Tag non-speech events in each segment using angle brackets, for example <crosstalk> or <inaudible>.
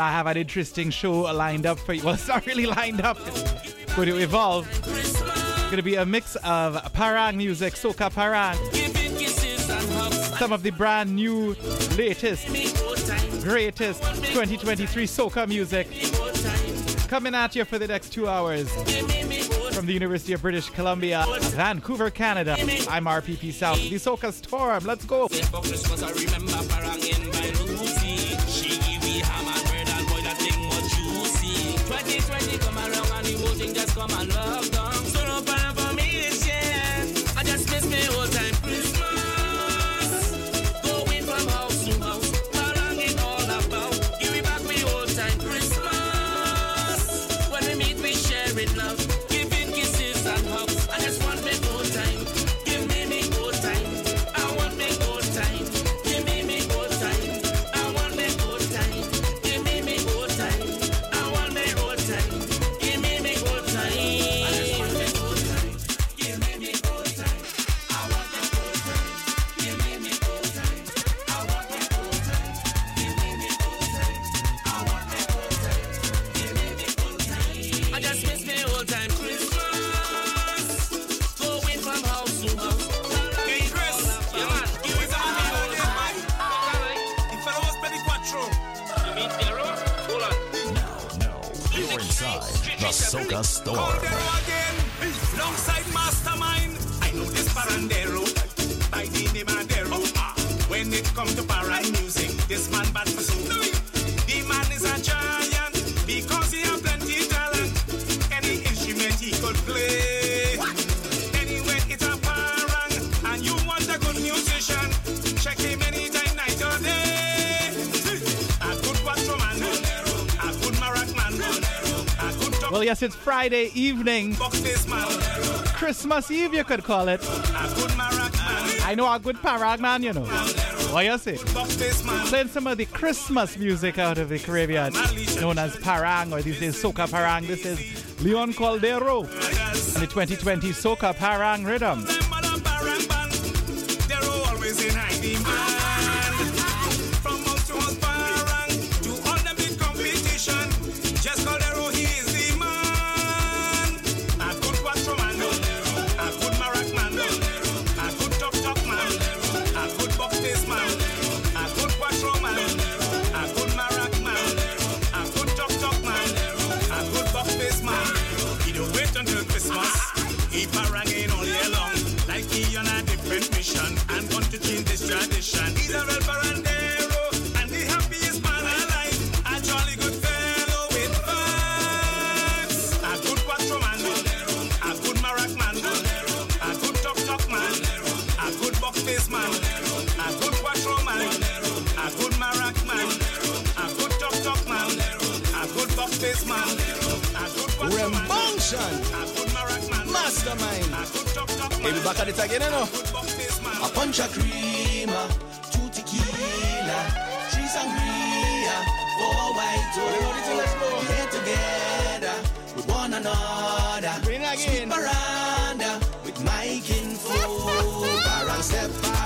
I have an interesting show lined up for you. <laughs> Well, it's not really lined up. It's going to evolve. It's going to be a mix of parang music, soca parang. Some of the brand new, latest, greatest 2023 soca music coming at you for the next two hours from the University of British Columbia, Vancouver, Canada. I'm RPP South, the Soca Storm. Let's go. Just come and love down. The yes, it's Friday evening, Christmas Eve, you could call it. I know a good parang man, you know. What you say? Playing some of the Christmas music out of the Caribbean, known as parang or these days soca parang. This is Leon Caldero and the 2020 soca parang rhythm. Man, Mastermind. a good talk talk Hey, we back at it again, you know. a good box face man. A punch of cream, two tequila, three sangria, four white. The let's go. Get together with one another. Bring it again. Sweet veranda uh, with my kinfolk. Parang step, parang step,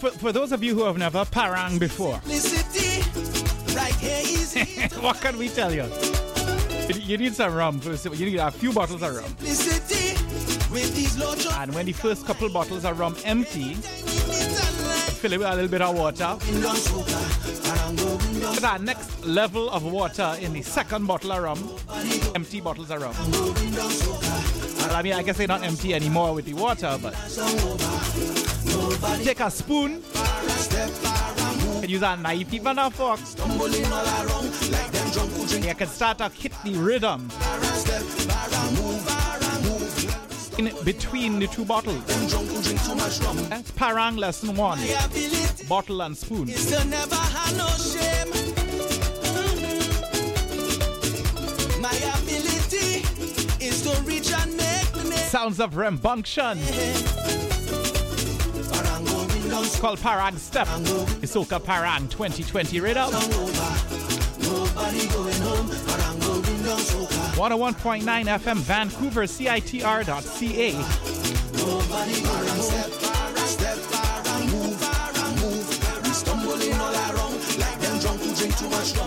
for, for those of you who have never parang before, Simplicity, right here is <laughs> it. what can we tell you? You- need some rum. You need a few bottles of rum. Simplicity, with these low jump. And when the first couple bottles of rum empty, fill it with a little bit of water. For that next level of water in the second bottle of rum, empty bottles of rum. Well, I mean, I guess they're not empty anymore with the water, but take a spoon, can use a knife, even a fork. Drink. You can start to hit the rhythm in between the two bottles. That's parang lesson one bottle and spoon. is to never It's called Parang Step. Isoka Parang 2020 rhythm. 101.9 FM Vancouver CITR.ca. We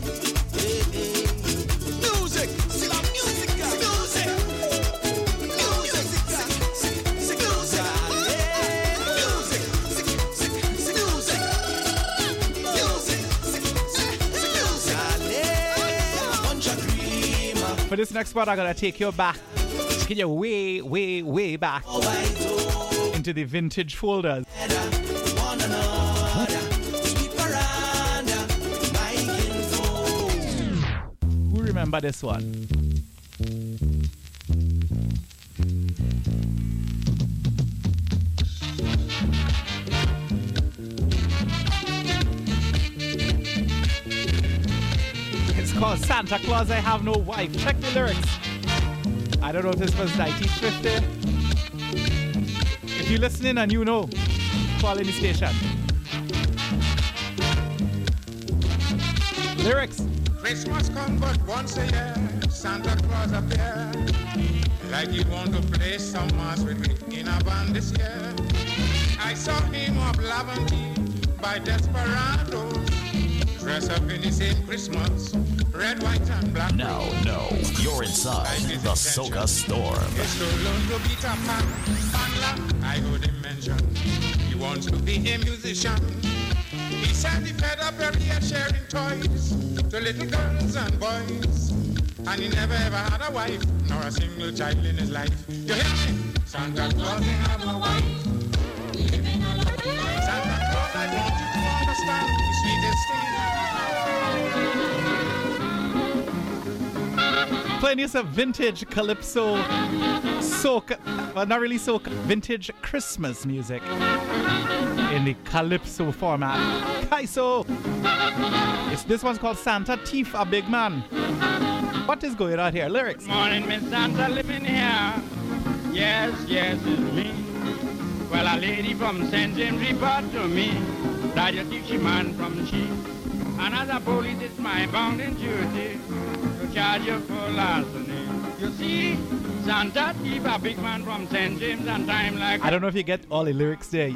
For this next part, I'm gonna take you back. get you way, way, way back into the vintage folders. Who remember this one? Called Santa Claus I Have No Wife. Check the lyrics. I don't know if this was 1950. If you're listening and you know, call in the station. Lyrics. Christmas come but once a year, Santa Claus appear. Like he want to play some mass with me in a band this year. I saw him up Laventille by Desperados. Dress up in the same Christmas, red, white, and black. Now, no, you're inside the Soca Storm. It's to learn to beat a man, I heard him mention. He wants to be a musician. He said he fed up every year sharing toys to little girls and boys. And he never ever had a wife, nor a single child in his life. You hear me? Santa Claus, he have a wife. Santa Claus, I want you to understand the sweetest thing. Playing you some vintage calypso, soca, well, not really soca, vintage Christmas music in the calypso format. Kaiso! It's, this one's called Santa Thief a Big Man. What is going on here? Lyrics. Morning, Miss Santa living here. Yes, yes, it's me. Well, a lady from St. James report to me that you teach a man from. And as police, it's my bounden duty to charge you for larceny. You see, Santa keep a big man from St. James and time like I don't know if you get all the lyrics there.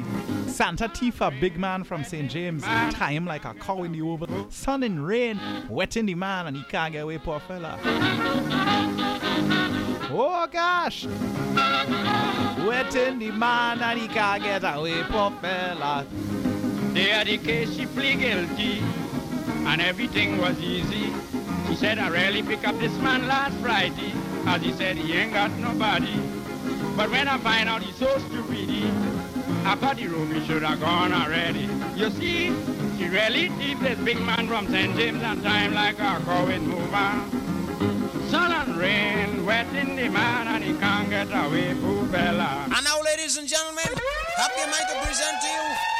Santa Tifa, Big Man from St. James. Time like a cow in the oval. Sun and rain, wetting the man, and he can't get away, poor fella. Oh gosh! Wetting the man, and he can't get away, poor fella. They had the case, she plead guilty, and everything was easy. She said, I really pick up this man last Friday, as he said he ain't got nobody. But when I find out he's so stupid, I thought the room he should have gone already. You see, she really thief this big man from St. James and time like a going mover. Sun and rain, wetting the man, and he can't get away, poor fella. And now, ladies and gentlemen, happy am I to present to you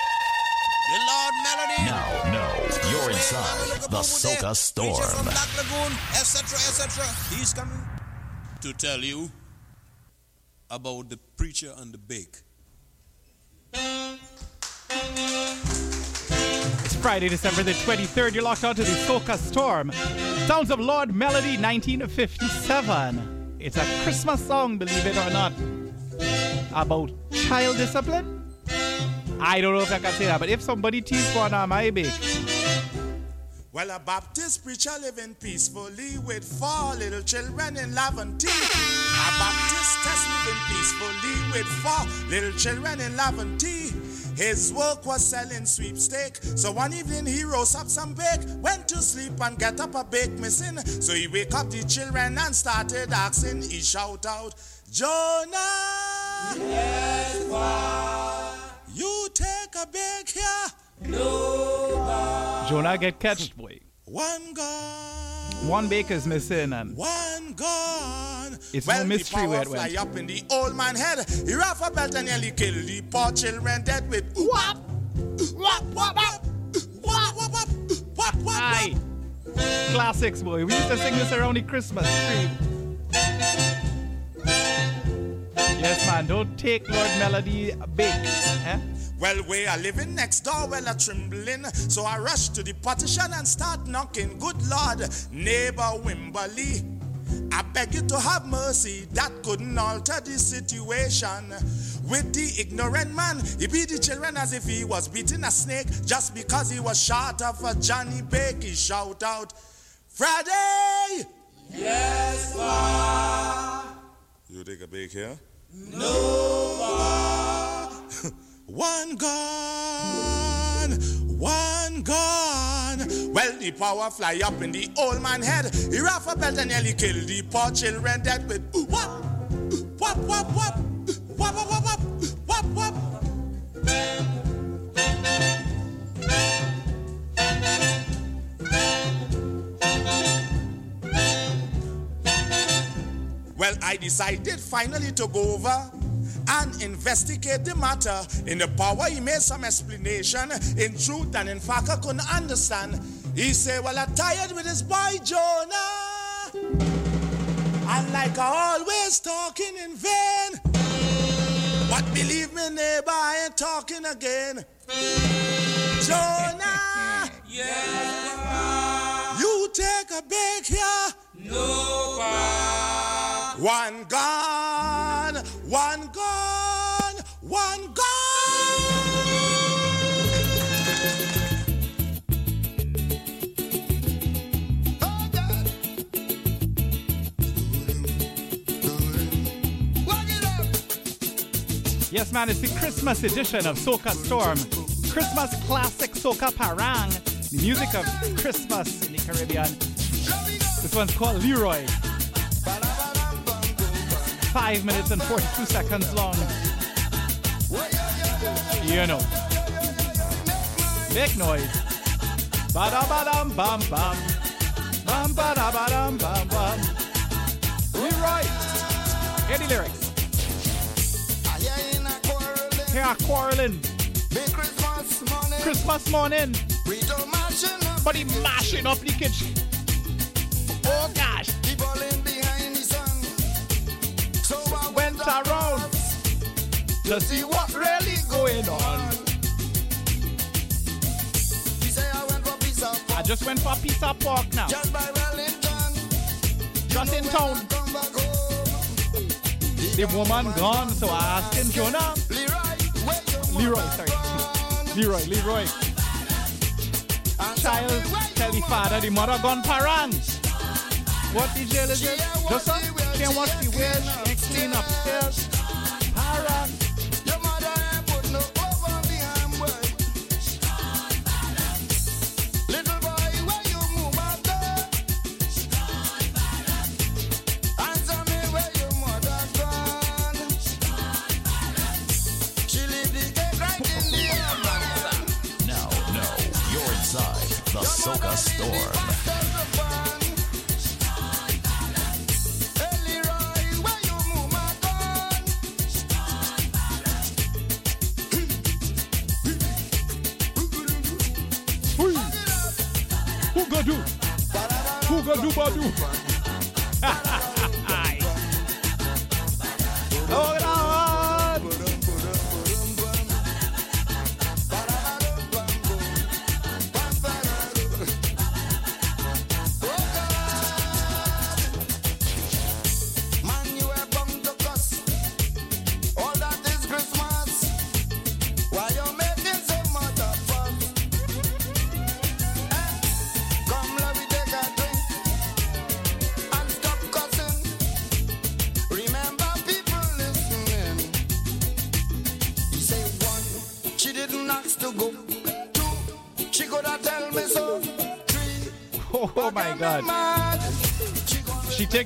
the Lord Melody. Now, no, you're inside the Soca Preacher Storm. Black Lagoon, etc., etc. He's coming to tell you about the preacher and the bake. It's Friday, December the 23rd. You're locked onto the Soca Storm. Sounds of Lord Melody, 1957. It's a Christmas song, believe it or not. About child discipline? I don't know if I can say that, but if somebody teach one on my bake, Well, a Baptist preacher living peacefully with four little children in Laventille. A Baptist test living peacefully with four little children in Laventille. His work was selling sweepstake. So one evening he rose up some bake, went to sleep and get up a bake missing. So he wake up the children and started asking. He shout out, Jonah. Yes, You take a bake here. No gh. Jonah get catched, boy. One gone. One baker's missing and One gone. It's well, no mystery the where power it went. fly up in the old man head. He rough a belt and nearly kill the poor children dead with whop, whop, whop, whop, whop, whop, whop, whop, whop, Aye. Classics, boy. We used to sing this around the Christmas tree. Yes, man. Don't take Lord Melody big. Eh? Well, we are living next door, well, a trembling. So I rush to the partition and start knocking. Good Lord, neighbor Wimberley. I beg you to have mercy, that couldn't alter the situation. With the ignorant man, he beat the children as if he was beating a snake just because he was short of a Johnny Bake. He shout out, Friday! Yes, sir. You take a bake here? No <laughs> One gone, one gone. Well, the power fly up in the old man head. He rough a belt and nearly kill the poor children dead with ooh, whop, whop, whop, whop, whop, whop, whop, whop, whop, whop. Well, I decided finally to go over and investigate the matter. In the power, he made some explanation. In truth and in fact, I couldn't understand. He said, Well, I'm tired with this boy Jonah. And like I always talking in vain. But believe me, neighbor, I ain't talking again. Jonah, you take a break here. One gone, one gone, one gone. Yes, man. It's the Christmas edition of Soca Storm. Christmas classic Soca Parang. The music of Christmas in the Caribbean. This one's called Leroy. Five minutes and 42 seconds long. You know. Noise. Ba-da ba-dum bum bum. Bum ba-da ba-dum bum bum. Leroy. Hear the lyrics. Here are quarreling. Christmas morning. But he mashing up the kitchen. Oh gosh. Went around to see what really going on. I just went for a piece of pork now. Just by Wellington, Just in town. come back home. The woman gone, so I asked him, Jonah. Leroy, where you Leroy, sorry. Leroy, Leroy. Child, tell the father the mother gone parang. What the jail is it? Just up, can't wash the wheel, clean upstairs. Parang. Your mother ain't put no over behind way. Little boy, where you move out there? Answer me where your mother gone. She leave the cake right in the oven. Now, you're inside the Soca Storm. pariu.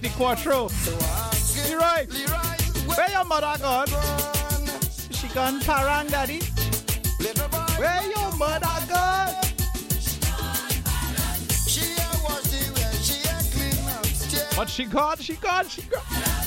like the Quattro. You're. Where your mother gone? She gone parang, daddy. Where your mother gone? But she got? she got? she got?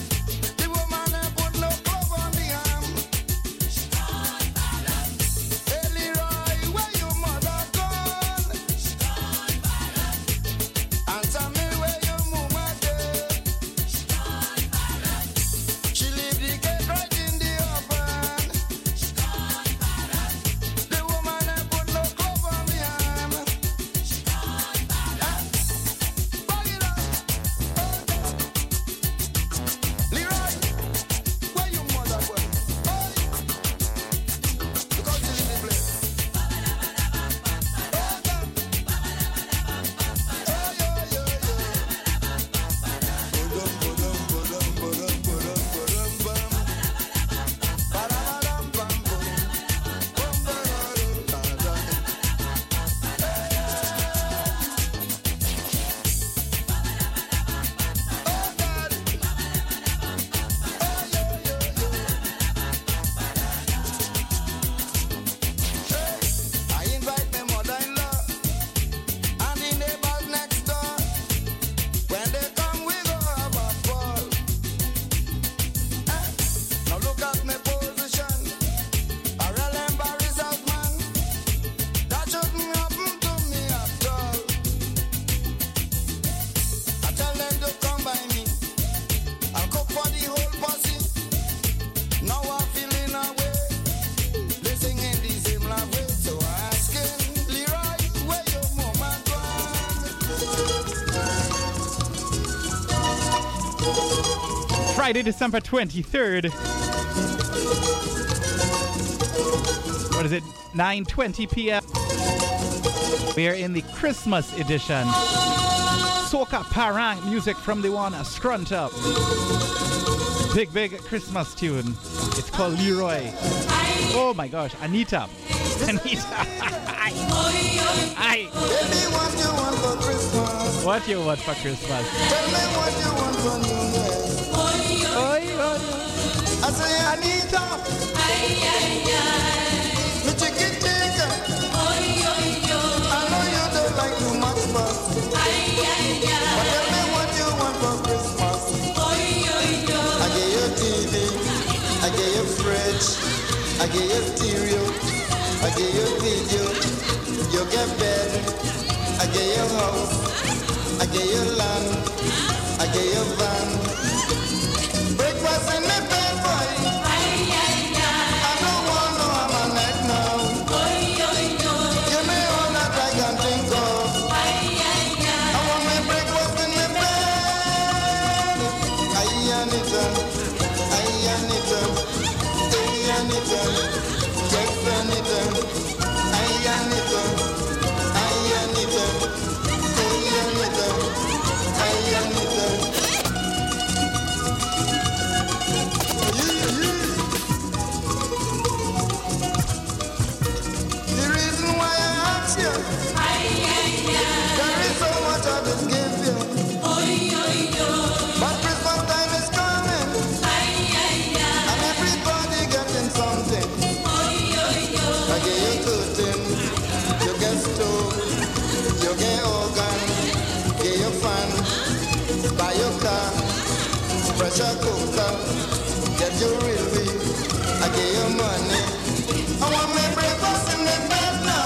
December 23rd. What is it? 9:20 p.m. We are in the Christmas edition. Soca Parang music from the one Scrunter. Big, big Christmas tune. It's called Leroy. Oh my gosh, Anita. <laughs> Anita. <laughs> What you want for Christmas? What you want for Christmas? Tell me what you want for New Year's. Oi, oi. I say, Anita. Me chicky chicken. I know you don't like too much fuss. But tell me what you want for Christmas. I get you TV. I get you fridge. I get you stereo. I get you video. You get bed. I get you house. I get you land. I get you van. Fan, buy your car, pressure cooker, get your I get your money. I want my breakfast in the bed now.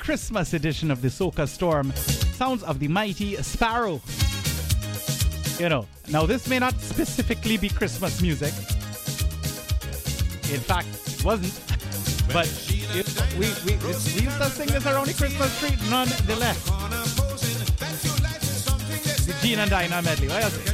Christmas edition of the Soca Storm. Sounds of the mighty Sparrow. You know, now this may not specifically be Christmas music. In fact, it wasn't. <laughs> But it, we, we, we used to sing this around the Christmas tree nonetheless. The Jean and Dinah medley. What else?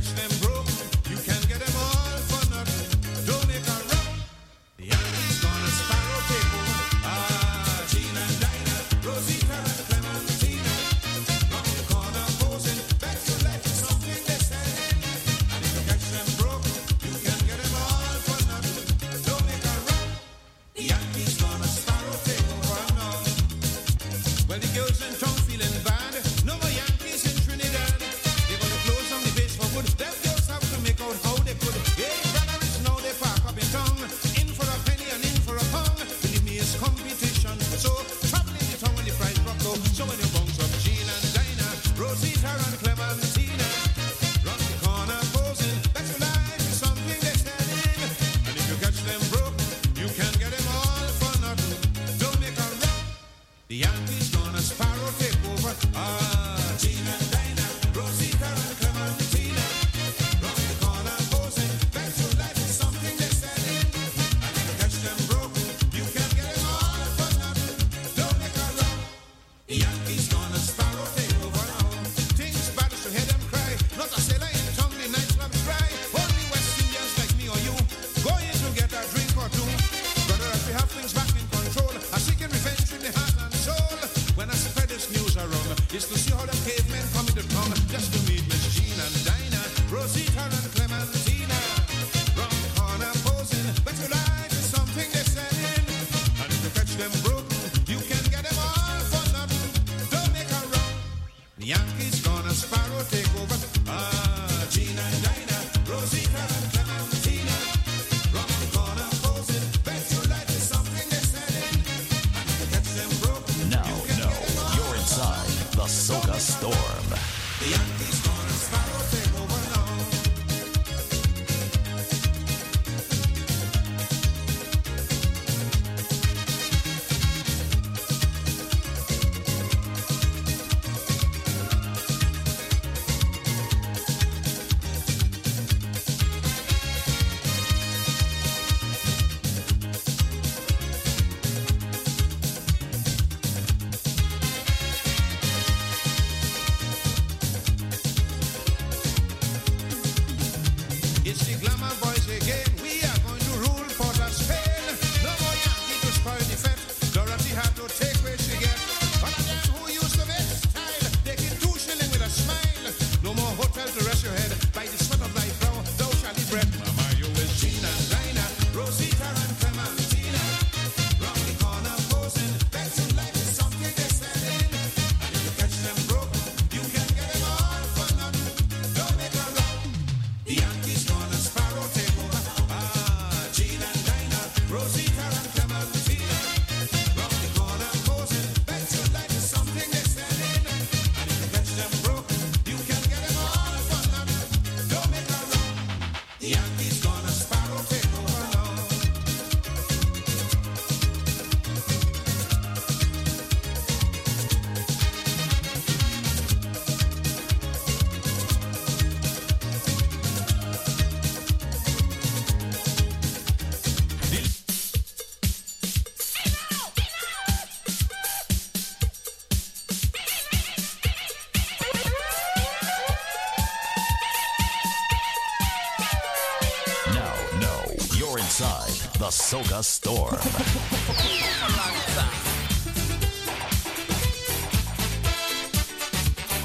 storm.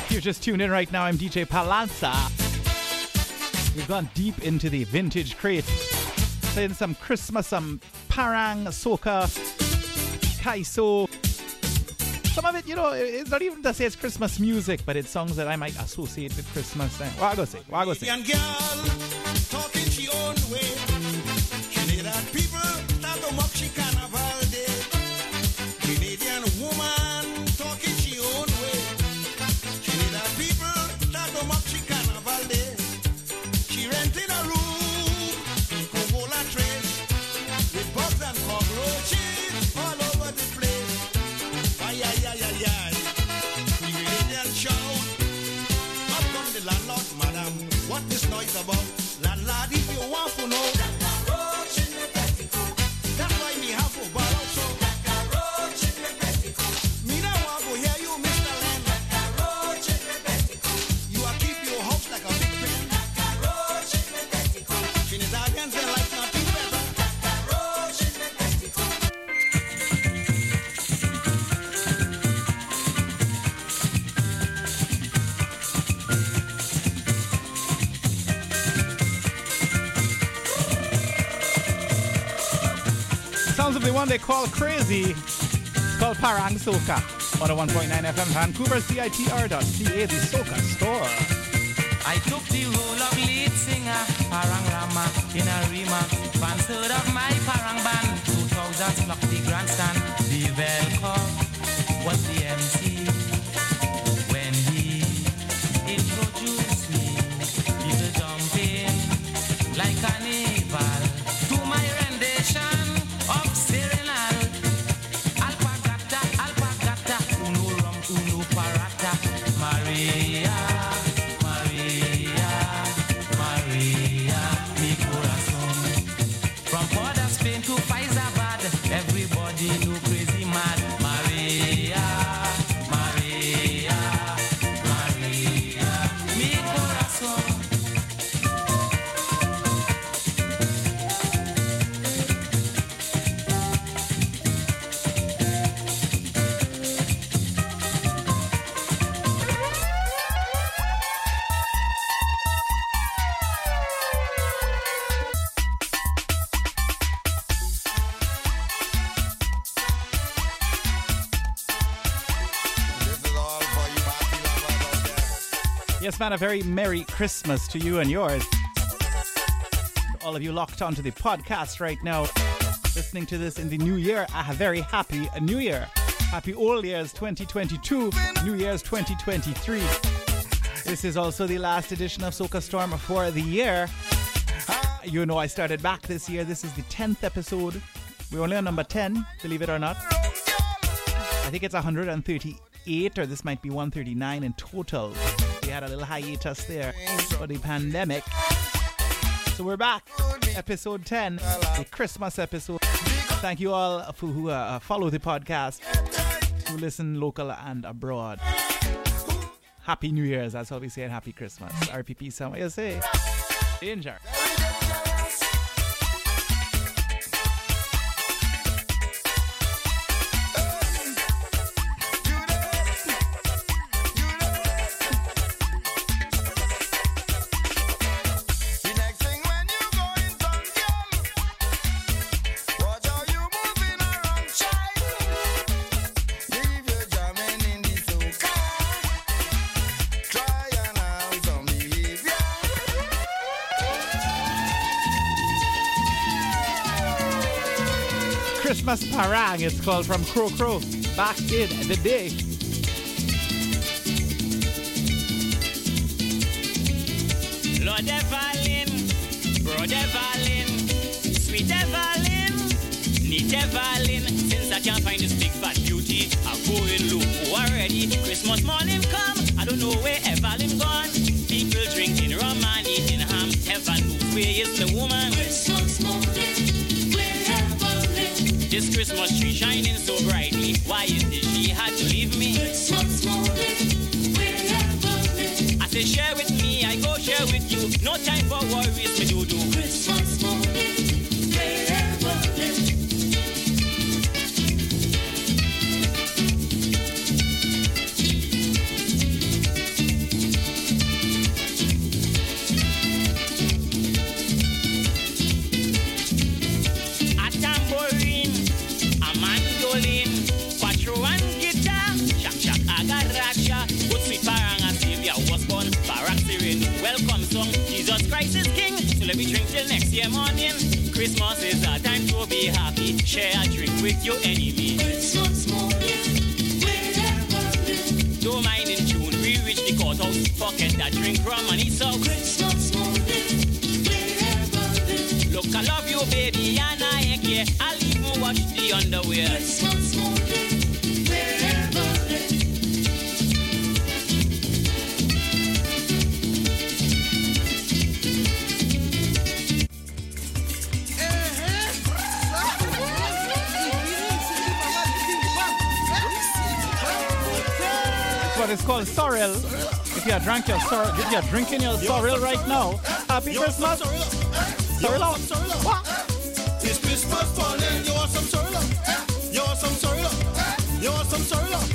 You're just tuning in right now, I'm DJ Palanza. We've gone deep into the vintage crate, playing some Christmas, some parang, soca, kaiso. Some of it, you know, it's not even to say it's Christmas music, but it's songs that I might associate with Christmas. What I go say? Chicana Valde, Canadian woman. all crazy. It's called Parang Soka. 101.9 FM, Vancouver, CITR.ca, the Soka store. I took the role of lead singer, Parang Rama, in a rima. One third of my Parang band, 2000s flocked the grandstand. The welcome. A very Merry Christmas to you and yours. All of you locked onto the podcast right now, listening to this in the new year, a very happy New Year. Happy Old Year's 2022, New Year's 2023. This is also the last edition of Soca Storm for the year. Ah, you know, I started back this year. This is the 10th episode. We're only on number 10, believe it or not. I think it's 138, or this might be 139 in total had a little hiatus there for the pandemic. So we're back, episode 10, the Christmas episode. Thank you all for who uh, follow the podcast, who listen local and abroad. Happy New Year's, that's what we say, and Happy Christmas. RPP, some you say. Danger. Parang, it's called from Crow Crow back in the day. Lord Evelyn, Brother Evelyn, Sweet Evelyn, Neat Evelyn. Since I can't find this big fat beauty, I'm going low already. Christmas morning come, I don't know where Evelyn gone. People drinking rum and eating ham. Heaven knows where is the woman. Christmas tree shining so brightly. Why is it she had to leave me? Christmas morning, I say share with me, I go share with you. No time for worries, me do do. Christmas drink year morning. Christmas is a time to be happy. Share a drink with your enemy. Christmas morning, Don't mind in June, we reach the courthouse. Pocket that drink from and eat so. Christmas morning, Look, I love you, baby, and I ain't care. I'll even wash the underwear. Christmas It's called sorrel. If you are drunk your if you are drinking your sorrel right now, happy Christmas. Sorrel? It's Christmas. You want some sorrel? Eh? You want some sorrel? Eh? You want some sorrel?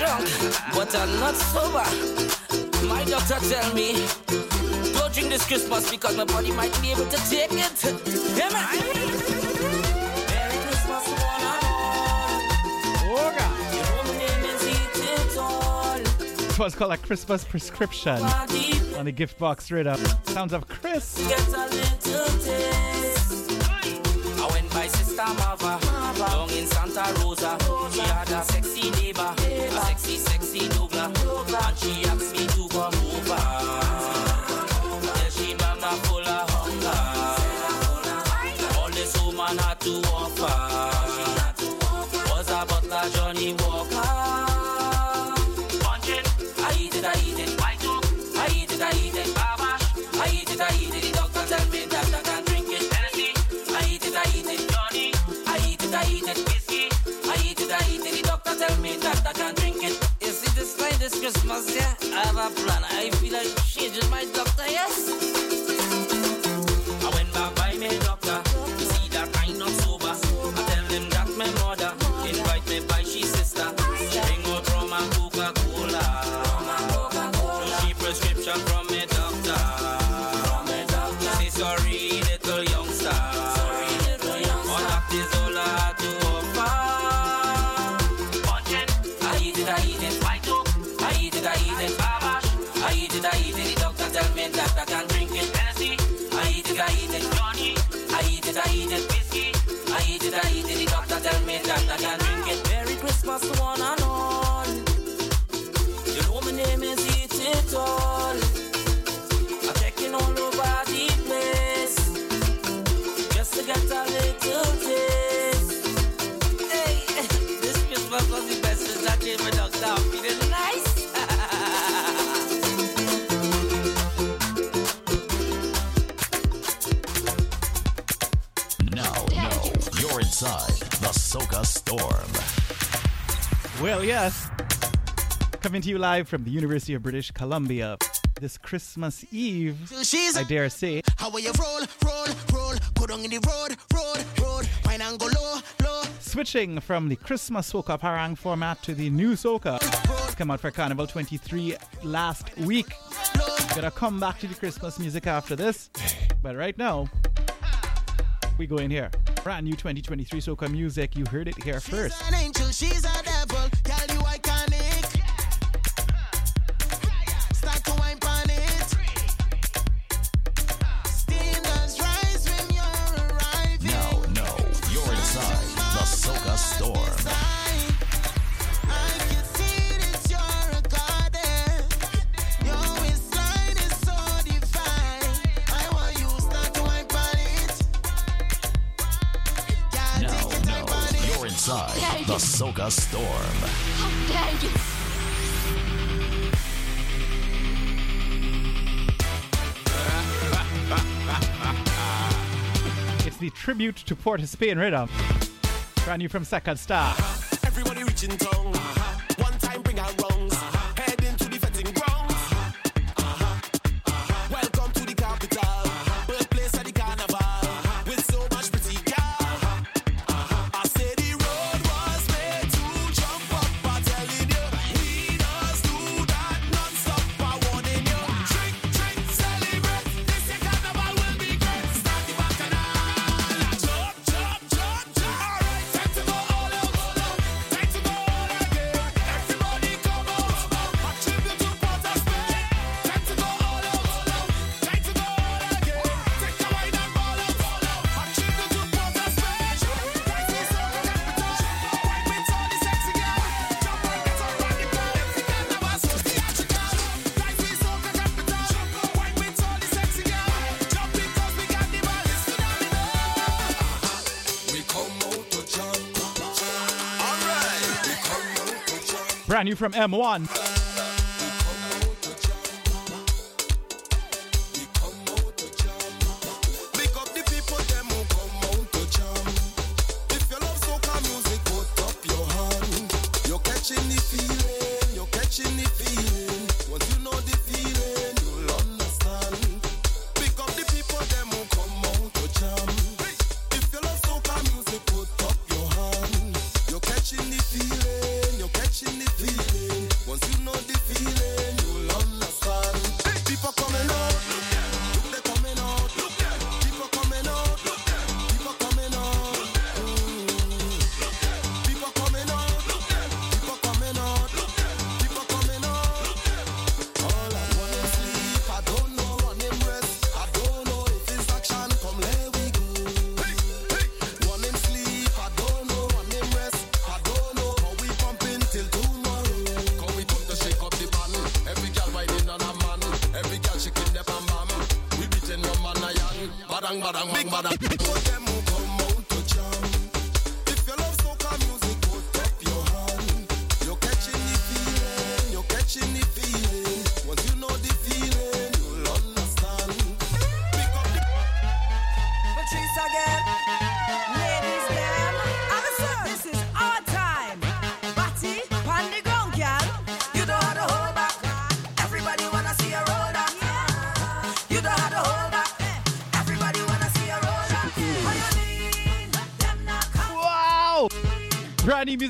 drunk, but I'm not sober. My doctor tell me, don't drink this Christmas because my body might be able to take it. Am I? one's called a Christmas prescription on the gift box right up. Sounds of Chris. Santa Mava, down in Santa Rosa. She had a sexy neighbor, a sexy, sexy Douglas, and she asked me to come over. Christmas, yeah, I have a plan. I feel like shit, just my doctor, yes. Storm. Well, yes. Coming to you live from the University of British Columbia this Christmas Eve. She's I dare say. How you roll, roll, roll, go down in the road, road, road, and go low, low. Switching from the Christmas Soca parang format to the new soca. Come out for Carnival 23 last week. Gonna come back to the Christmas music after this. But right now, we go in here. Brand new 2023 soca music. You heard it here first. She's an angel, she's a devil. Tell you I can Ahsoka Storm. How dare you! it's the tribute to Portis being Rhythm. Brand new from Second Star. Everybody reaching tongue. brand new from M1.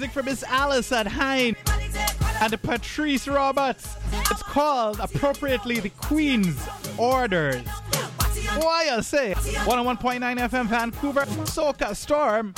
music from Miss Alison Hinds and Patrice Roberts. It's called appropriately the Queen's Orders. Why I say 101.9 FM Vancouver, Soca Storm.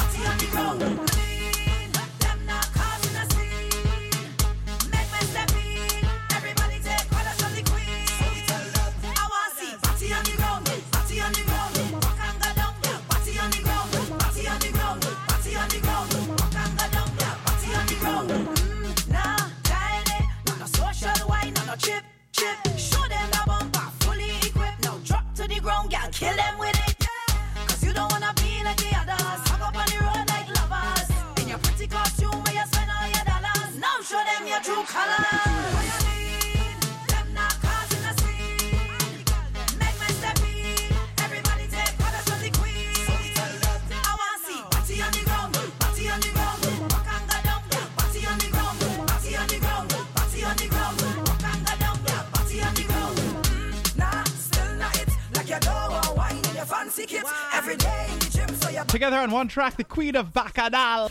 on one track, the Queen of Bacchanal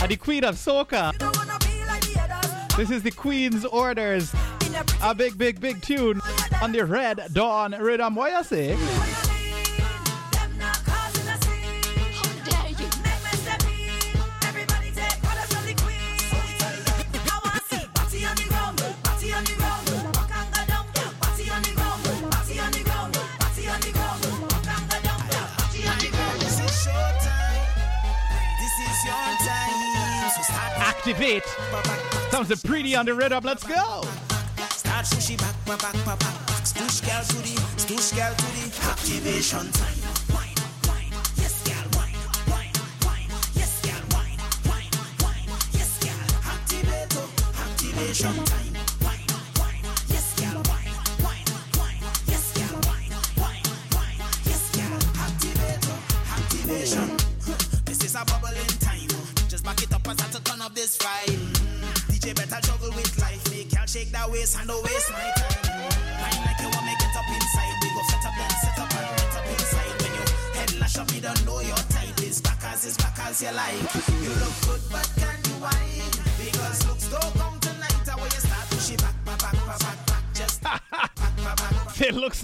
and the Queen of Soca. This is the Queen's Orders. A big, big, big tune on the Red Dawn Rhythm. What you say? comes the pretty on the red up. Let's go. Start sushi back, back, back, back, back. Girl to the, girl to the activation time. Time.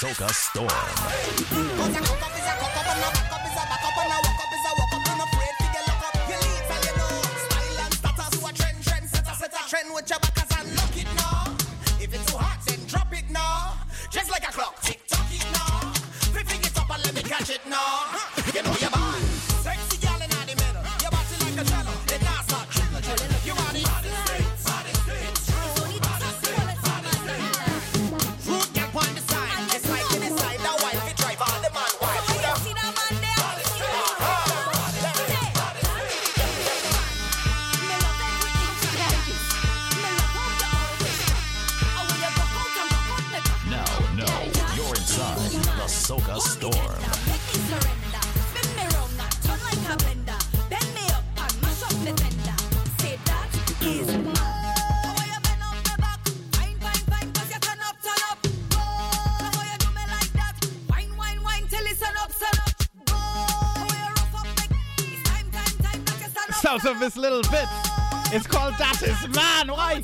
Soca Storm. his little bit—it's called That Is Man. Oh, Why?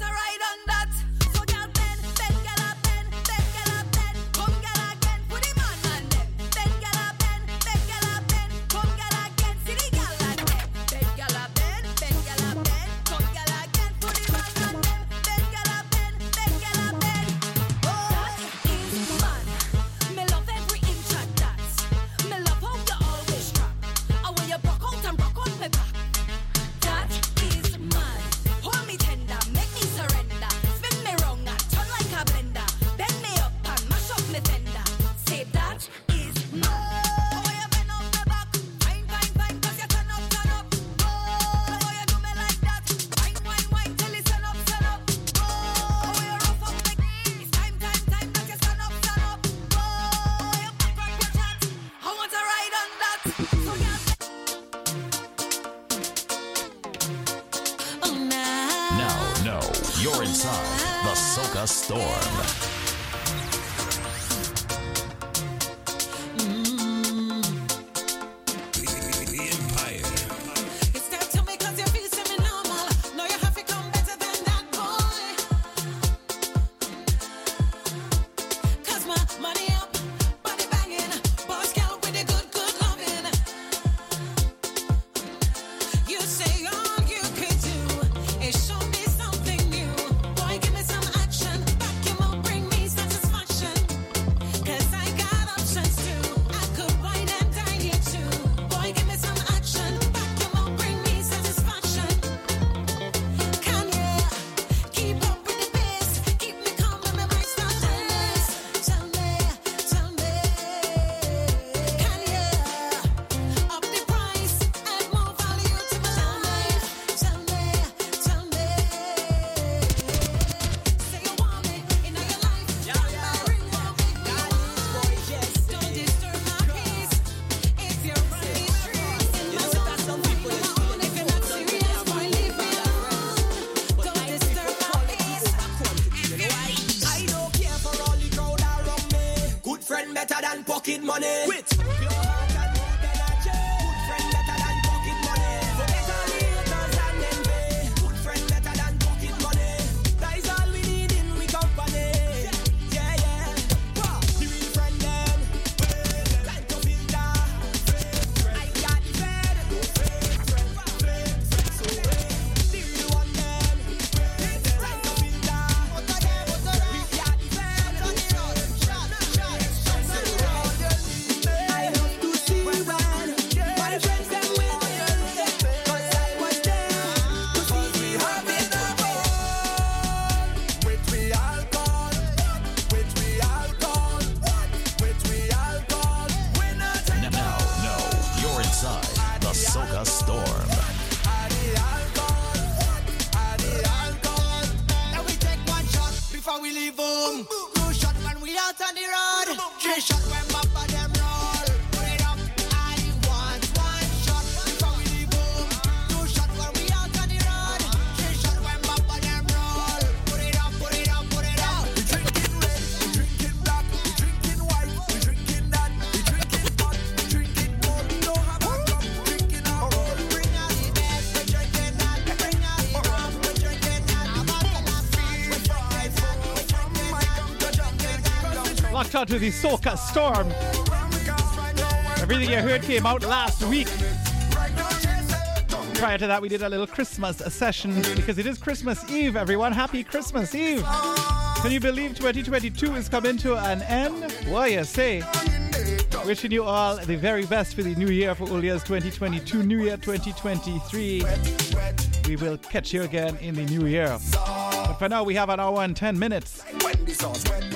To the Soca Storm. Everything you heard came out last week. Prior to that, we did a little Christmas session because it is Christmas Eve, everyone. Happy Christmas Eve. Can you believe 2022 is coming to an end? What you say? Wishing you all the very best for the new year for Ulia's 2022, New Year 2023. We will catch you again in the new year. But for now, we have an hour and 10 minutes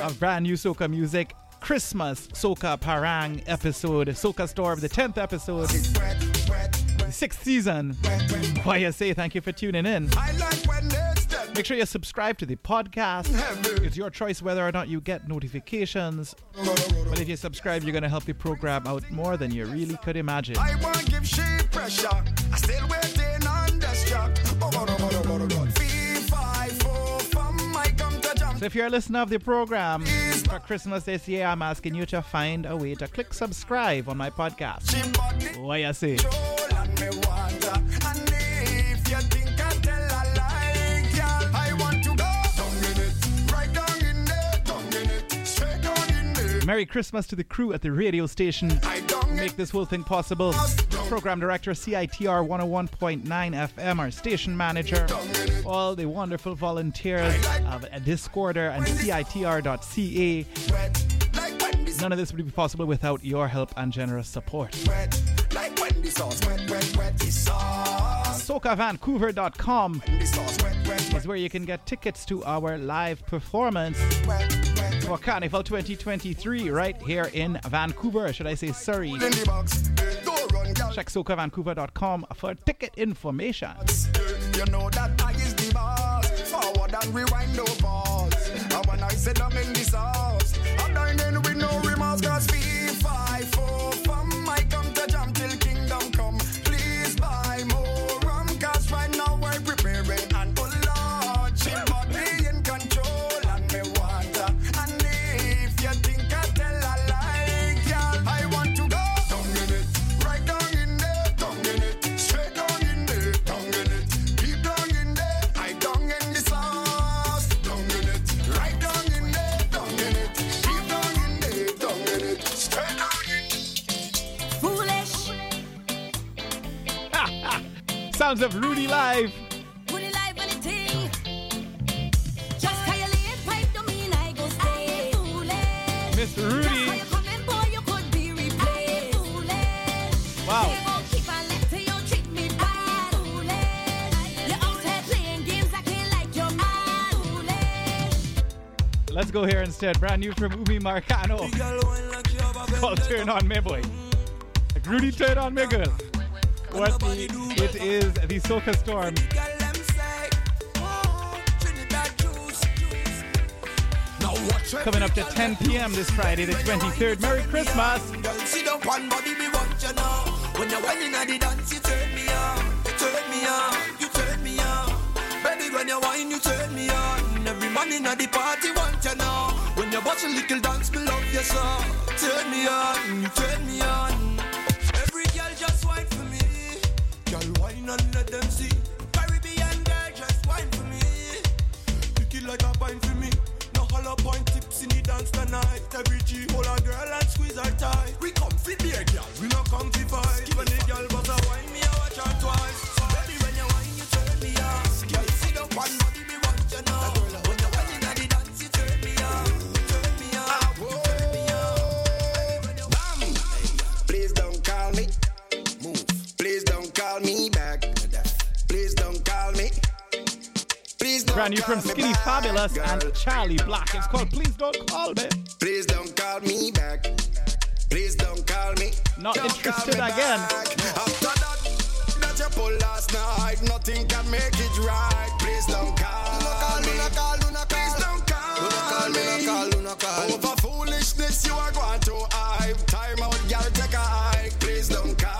of brand new soca music. Christmas Soca Parang episode, Soca Storm, the 10th episode, sixth season. Why you say thank you for tuning in. Make sure you subscribe to the podcast. It's your choice whether or not you get notifications. But if you subscribe, you're going to help the program out more than you really could imagine. So if you're a listener of the program for Christmas this year, I'm asking you to find a way to click subscribe on my podcast. What you say? Merry Christmas to the crew at the radio station. Make this whole thing possible. Program director CITR 101.9 FM, our station manager, all the wonderful volunteers of Discorder and CITR.ca. None of this would be possible without your help and generous support. SocaVancouver.com is where you can get tickets to our live performance for Carnival 2023 right here in Vancouver, should I say Surrey. Check SocaVancouver.com for ticket information. You know that I is the. Forward and rewind no. And when I sit down in playing games acting like you're mad. Foolish. Let's go here instead. Brand new from Umi Marcano. Called Turn On Me Boy. Like Rudy Turn On Me Girl what the, it is the Soca Storm. Coming up to 10 p.m. this Friday, the 23rd. Merry Christmas! When you're whining at the dance, you turn me on, you turn me on, you turn me on. Baby, when you you turn me on. Every man in the party you. When you little dance, me love you so. Turn me on, you turn me on. and let them see. Caribbean girl, just wine for me. Pick it like a pine for me. No hollow point tips in the dance tonight. Every G hold a girl and squeeze her tight. We come for beer, girl. We not come to fight. Give a girl, but Brand new from Skinny Fabulous girl. and Charlie Black. It's called Please Don't Call Me. Please don't call me back. Please don't call me. Not don't interested again. After that, that you pull last night, nothing can make it right. Please don't call. Luna call, Luna call, Luna call. Please don't call. Luna call, Luna call, Luna call. Over foolishness, you are going to hype. Time out, girl, take a hike. Please don't call.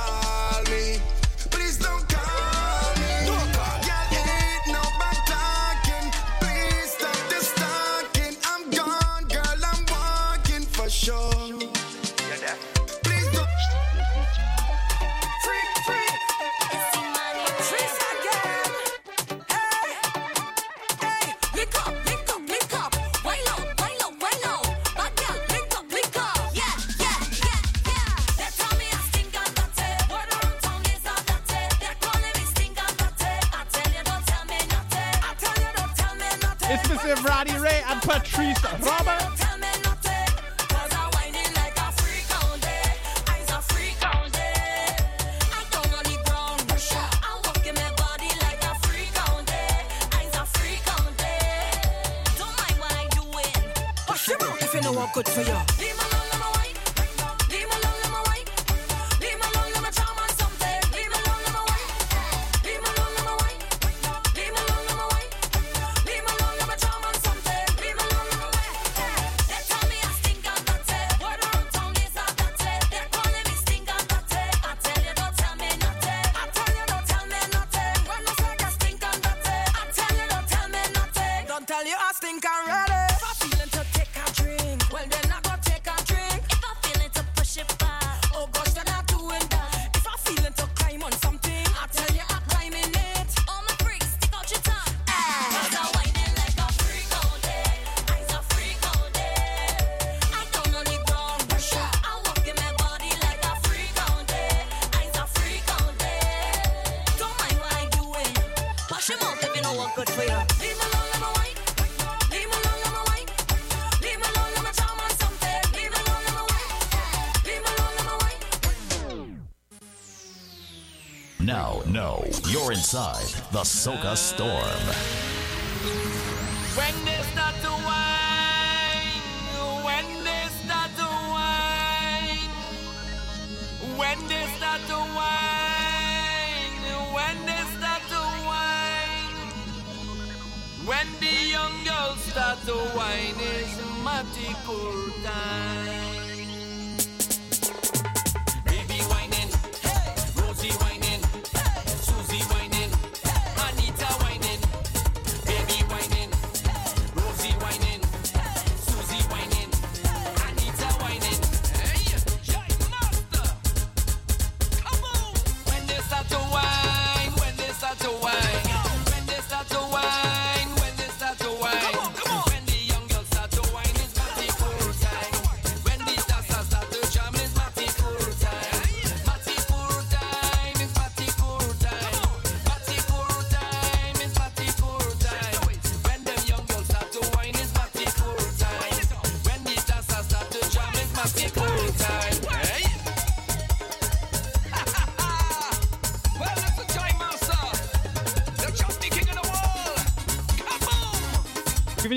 inside the Soca Storm.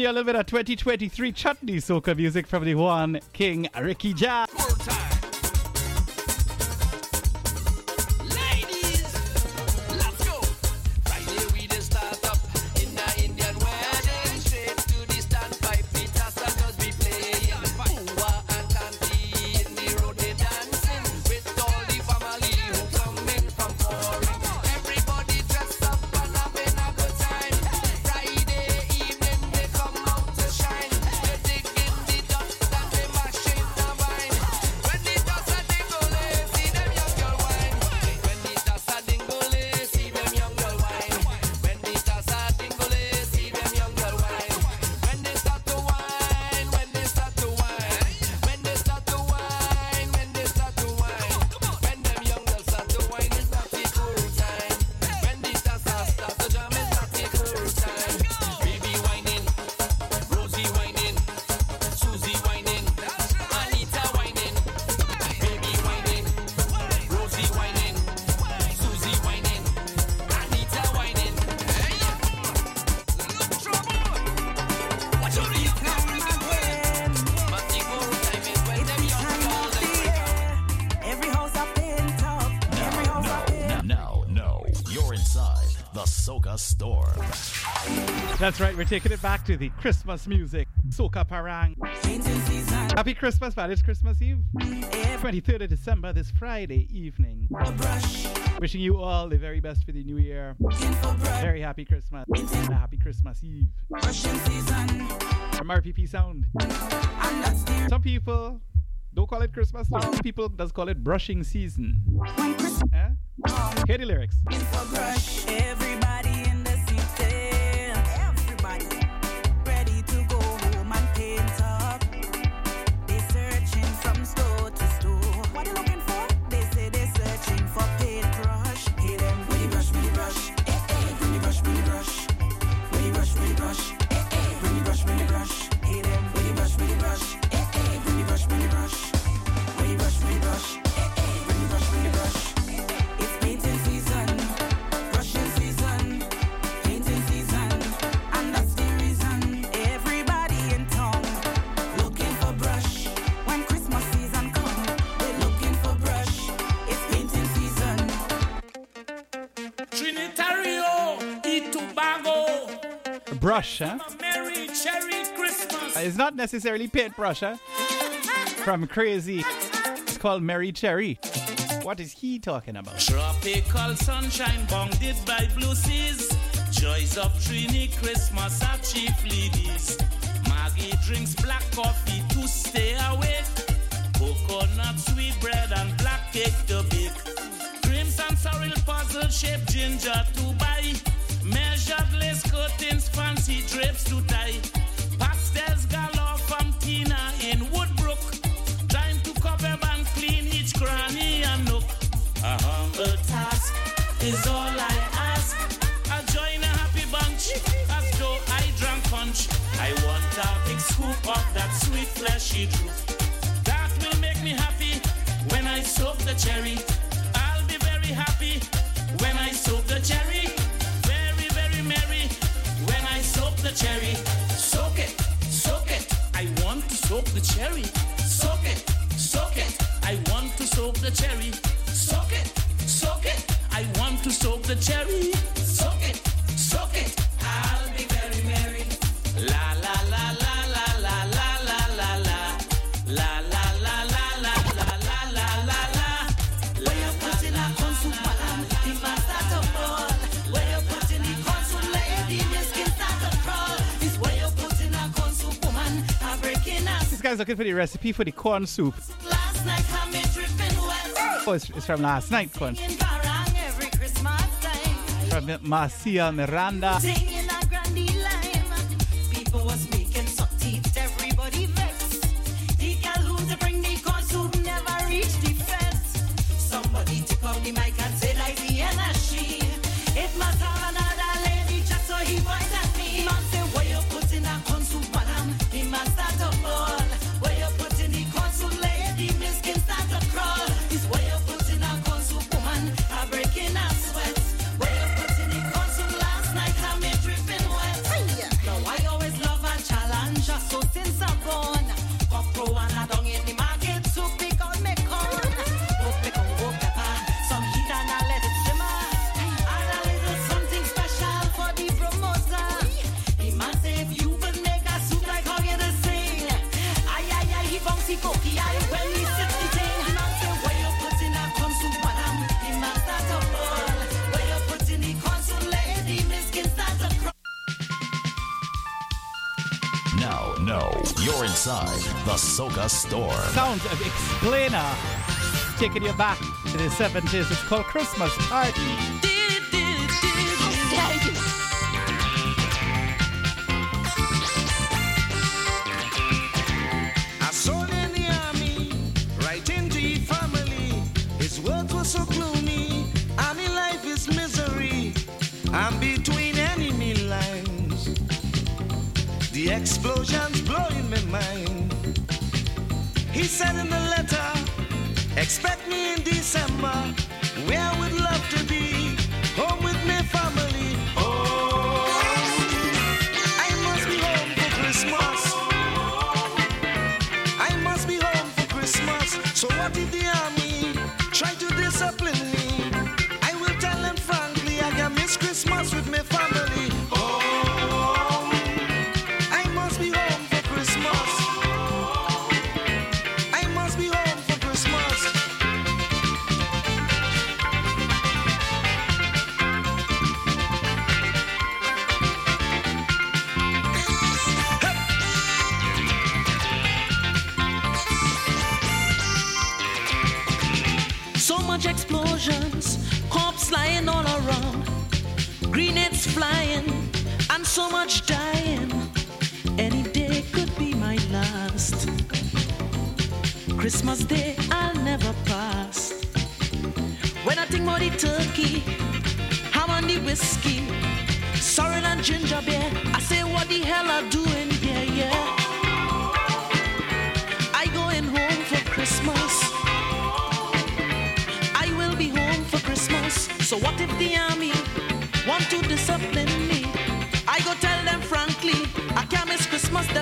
you a little bit of 2023 chutney soca music from the one King Ricky Jazz. right, we're taking it back to the Christmas music. Soca Parang. Happy Christmas, but it's Christmas Eve. 23rd of December, this Friday evening. Wishing you all the very best for the new year. Very happy Christmas. And a happy Christmas Eve. From RPP Sound. Some people don't call it Christmas. Some people does call it brushing season. Eh? Hear the lyrics. not necessarily paintbrush, huh? From Crazy. It's called Mary Cherry. What is he talking about? Tropical sunshine bounded by blue seas. Joys of Trini Christmas are. Maggie drinks black coffee to stay awake. Coconut sweet bread and black cake to bake. Crimson sorrel puzzle shaped ginger soak the cherry. Soak it, soak it. I want to soak the cherry. Soak it, soak it. I want to soak the cherry. Soak it, soak it. looking for the recipe for the corn soup. Oh, it's, it's from last night, corn. From Marcia Miranda. Storm. Sounds of Explainer. Taking you back to the 70s. It's called Christmas Party.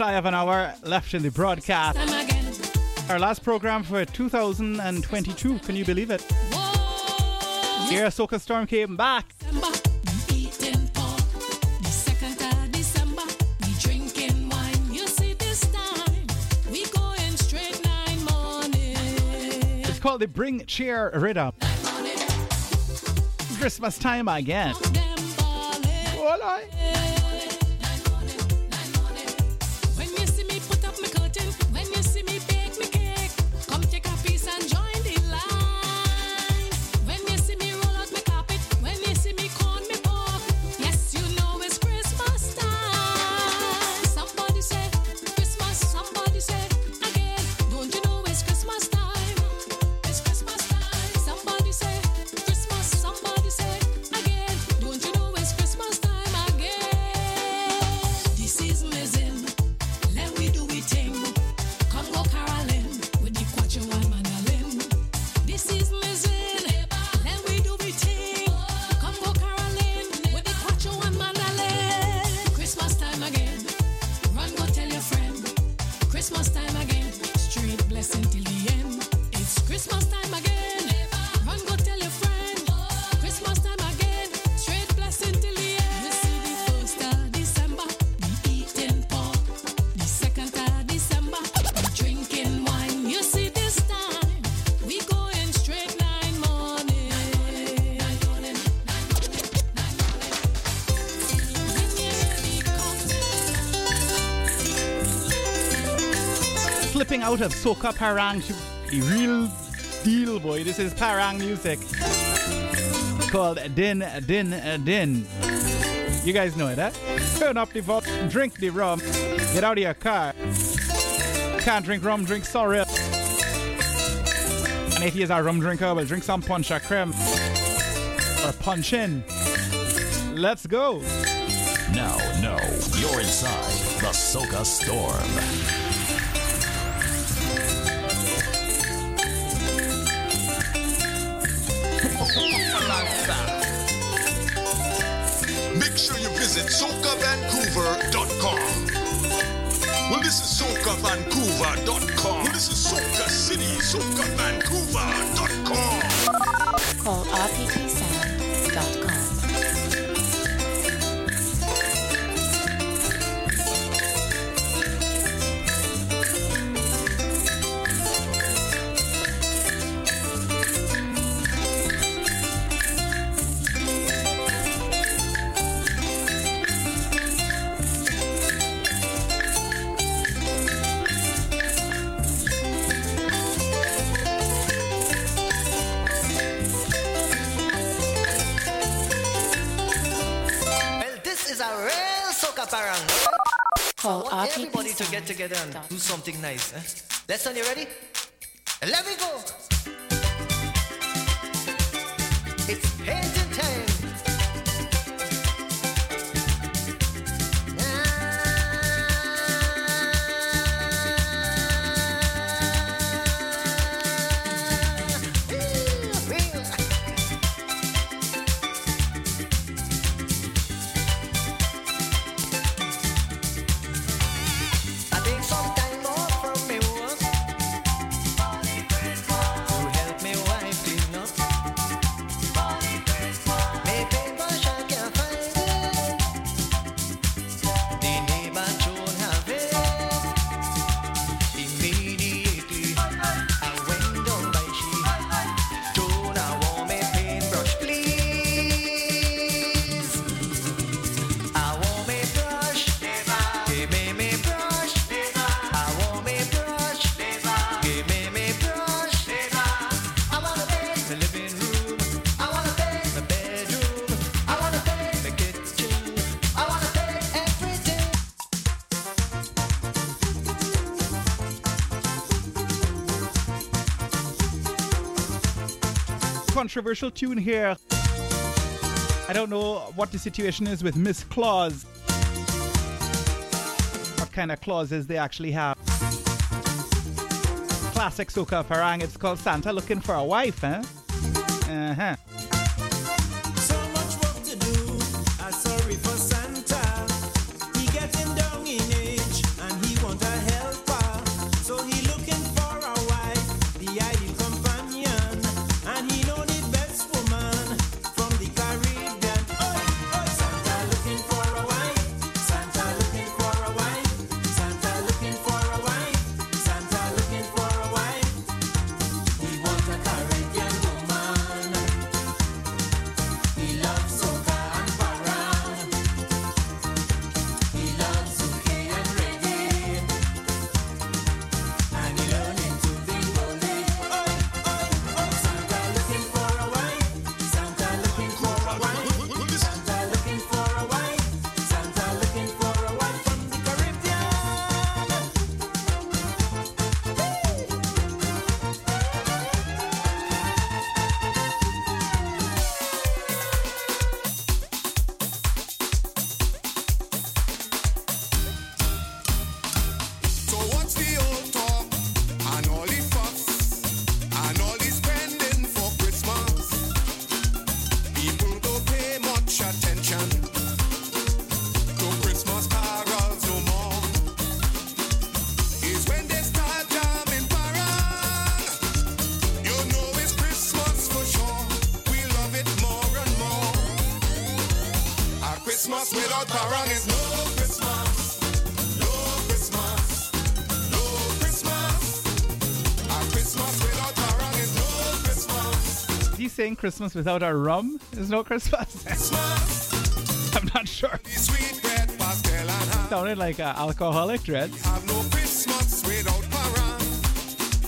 shy of an hour left in the broadcast. Our last program for 2022. Can you believe it? Yeah, Soca Storm came back. It's called the Bring Cheer Rhythm. Christmas time again. Well, I- out of soca parang, real deal boy. This is parang music called Din Din Din. You guys know it, huh? Turn up the volume, drink the rum, get out of your car. Can't drink rum, drink sorrel. And if he is a rum drinker, we'll drink some punch or creme or punch in. Let's go. Now, no, you're inside the Soca Storm. SocaVancouver.com. Well, this is SocaVancouver.com. Well, this is Soca City, SocaVancouver.com. Call RPPC is a real soca parang. Call I want everybody to get together and do something nice. Eh? Lesson, you ready? Let me go. It's painting. Controversial tune here. I don't know what the situation is with Miss Claus. What kind of clauses they actually have. Classic soca parang. It's called Santa Looking for a Wife, huh? Uh huh. Christmas. Without our rum is no Christmas? <laughs> I'm not sure. Sounded like an alcoholic dread. No parang.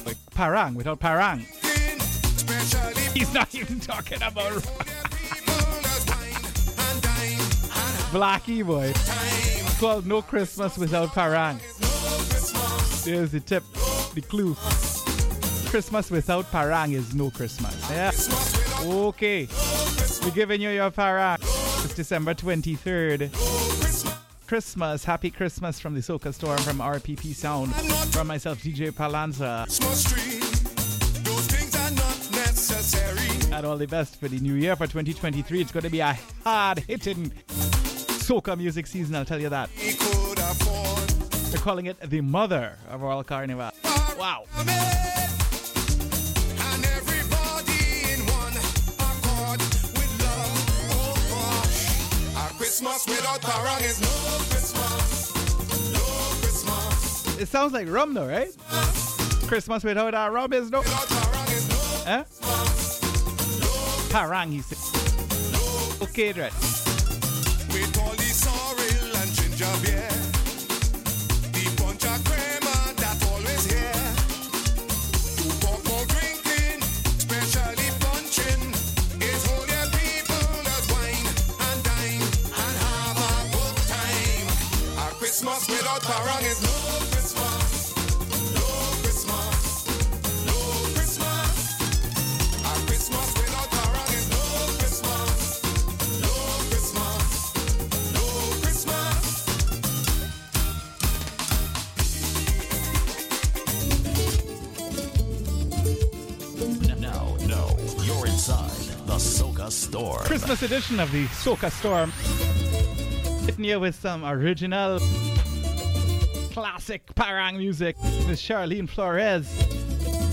Like parang without parang. He's not even talking about rum. <laughs> Blackie boy. It's called No Christmas Without Parang. There's the tip, the clue. Christmas without parang is no Christmas. Yeah. Okay. We're giving you your parang. It's December 23rd. Christmas, happy Christmas from the Soca Storm, from RPP Sound. From myself, DJ Palanza. And all the best for the new year for 2023. It's going to be a hard hitting soca music season, I'll tell you that. They're calling it the mother of all carnival. Wow. Christmas without is no Christmas. No Christmas. It sounds like rum though, right? Christmas without a rum is no. Eh? Parang, he said. Okay, right. With all the sorrel and ginger beer. Christmas without parang is no Christmas. No Christmas. No Christmas. A Christmas without parang is no Christmas. No Christmas. No Christmas. Now, no, you're inside the Soca Storm. Christmas edition of the Soca Storm. Hitting you with some original classic parang music with Sharlene Flores.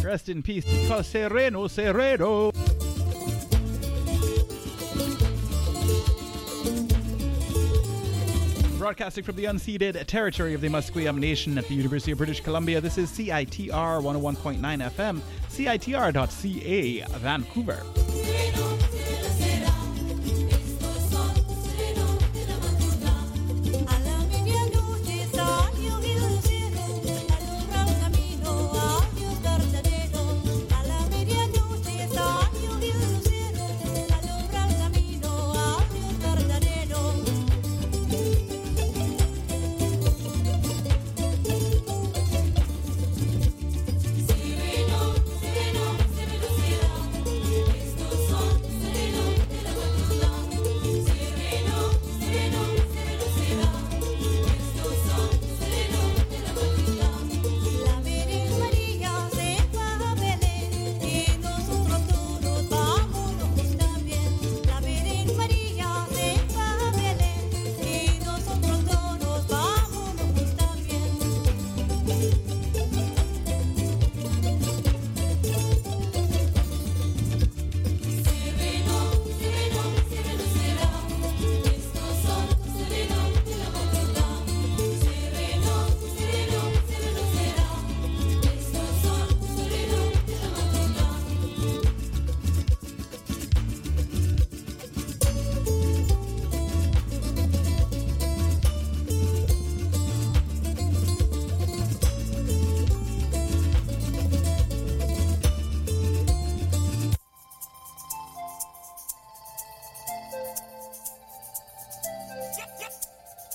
Rest in peace. Sereno Sereno. Broadcasting from the unceded territory of the Musqueam Nation at the University of British Columbia, this is CITR 101.9 FM, CITR.ca, Vancouver.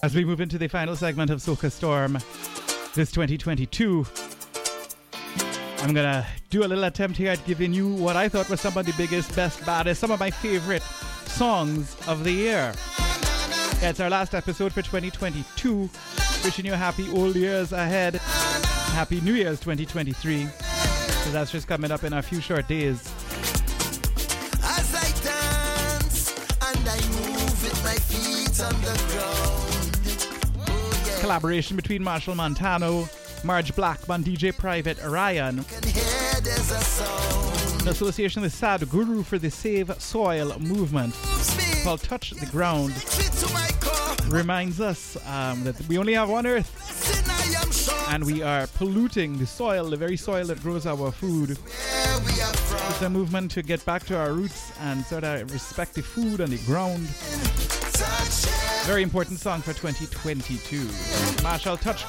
As we move into the final segment of Soca Storm this 2022, I'm gonna do a little attempt here at giving you what I thought was some of the biggest, best, baddest, some of my favorite songs of the year. It's our last episode for 2022. Wishing you happy old years ahead. Happy New Year's 2023. So that's just coming up in a few short days. Collaboration between Machel Montano, Marge Blackman, DJ Private, Ryan. In association with Sadhguru for the Save Soil movement called Touch the Ground. Reminds us um, that we only have one earth and we are polluting the soil, the very soil that grows our food. It's a movement to get back to our roots and sort of respect the food and the ground. Very important song for 2022. Machel Touch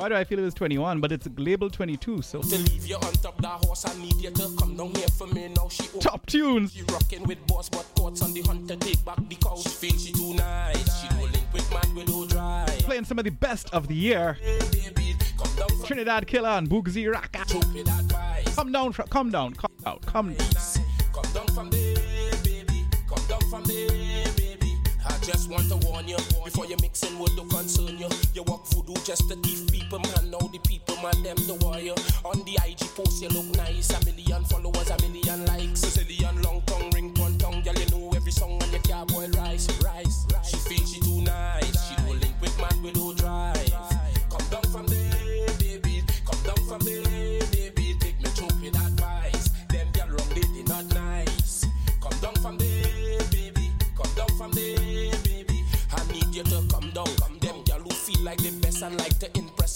Why do I feel it was 21? But it's labeled 22, so To leave you on top the horse, I need you to come down here for me now. She top tunes. She rocking with boss, but caught on the hunt to take back the cow. She feel she too nice. She go link with man with no drive. Playing some of the best of the year. Trinidad Killa and Boogsy Raka. Come down, fr- come down, come down, come down. Come down from there, baby. Come down from there, baby. Just want to warn you before you mixing with the concern you. You walk voodoo just to thief people, man. Now the people, man, them the warrior. On the IG post, you look nice. A million followers, a million likes. Zillion long tongue.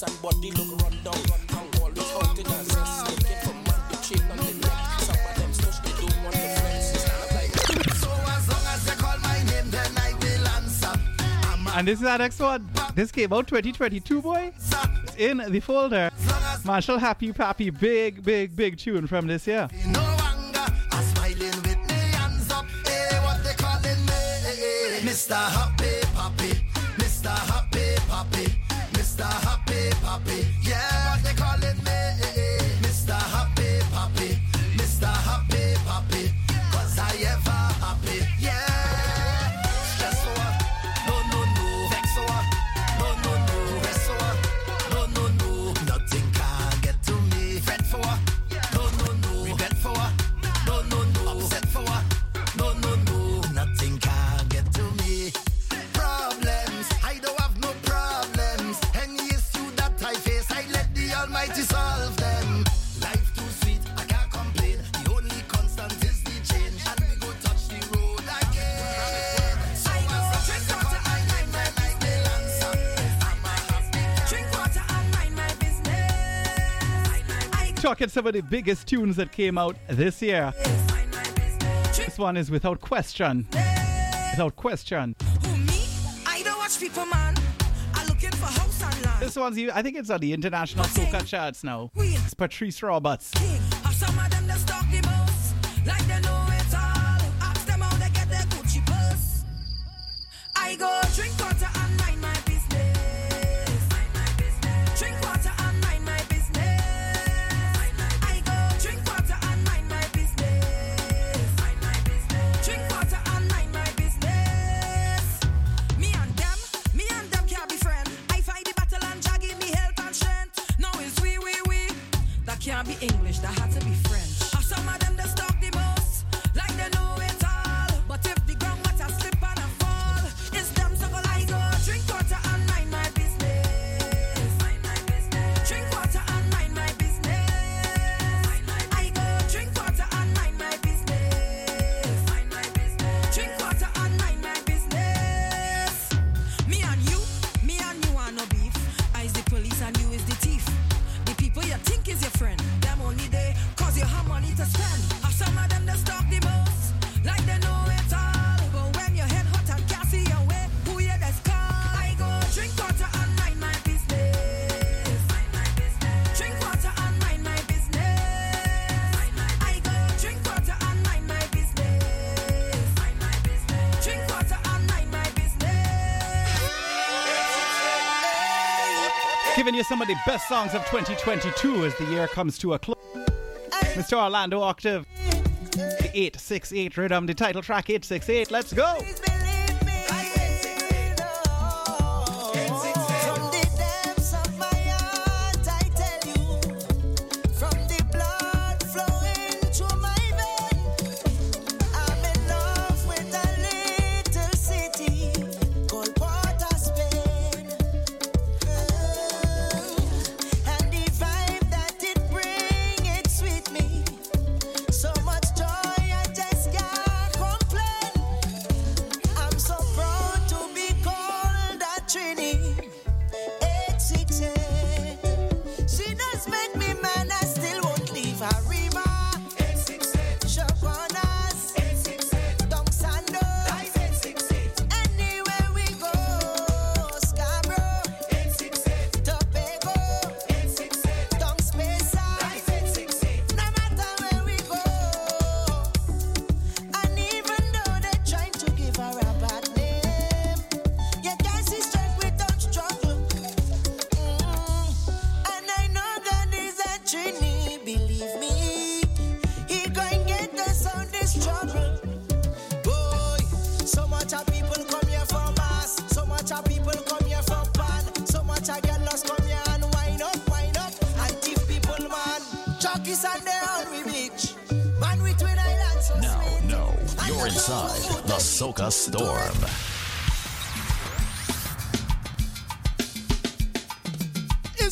And body look run down. Run down, always out in a zest. Looking for man with chain on the neck. Some of them stush, they don't want the friends. It's not like So as long as you call my name, then I will answer. And this is our next one. This came out 2022, boy. It's in the folder. Machel Happy Pappy, big, big, big tune from this year. No anger, Talking some of the biggest tunes that came out this year. This one is without question. Without question. I don't watch people, man. I'm looking for house and. This one's, I think it's on the international soca charts now. It's Patrice Roberts. You some of the best songs of 2022 as the year comes to a close. Mr. Orlando Octave, the 868 rhythm, the title track 868. Let's go.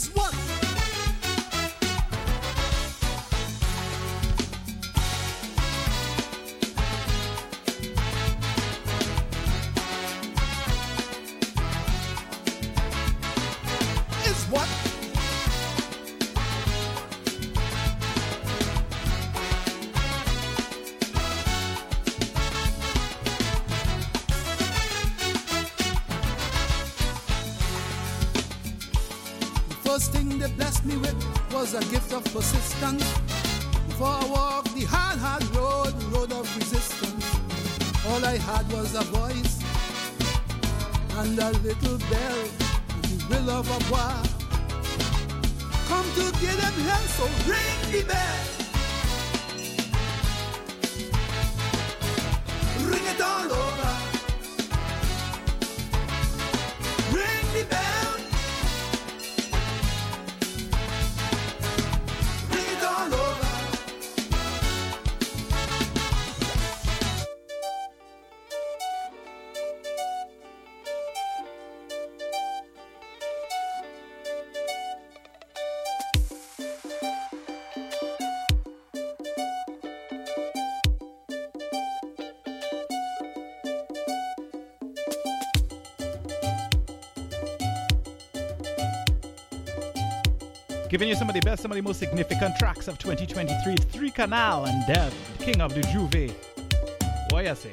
Is what? Was a gift of persistence. Before I walked the hard, hard road, the road of resistance, all I had was a voice and a little bell, the will of a boy. Come to get hell, so ring the bell. Giving you some of the best, some of the most significant tracks of 2023. It's Three Canal and Dev, King of the Juve. What you say?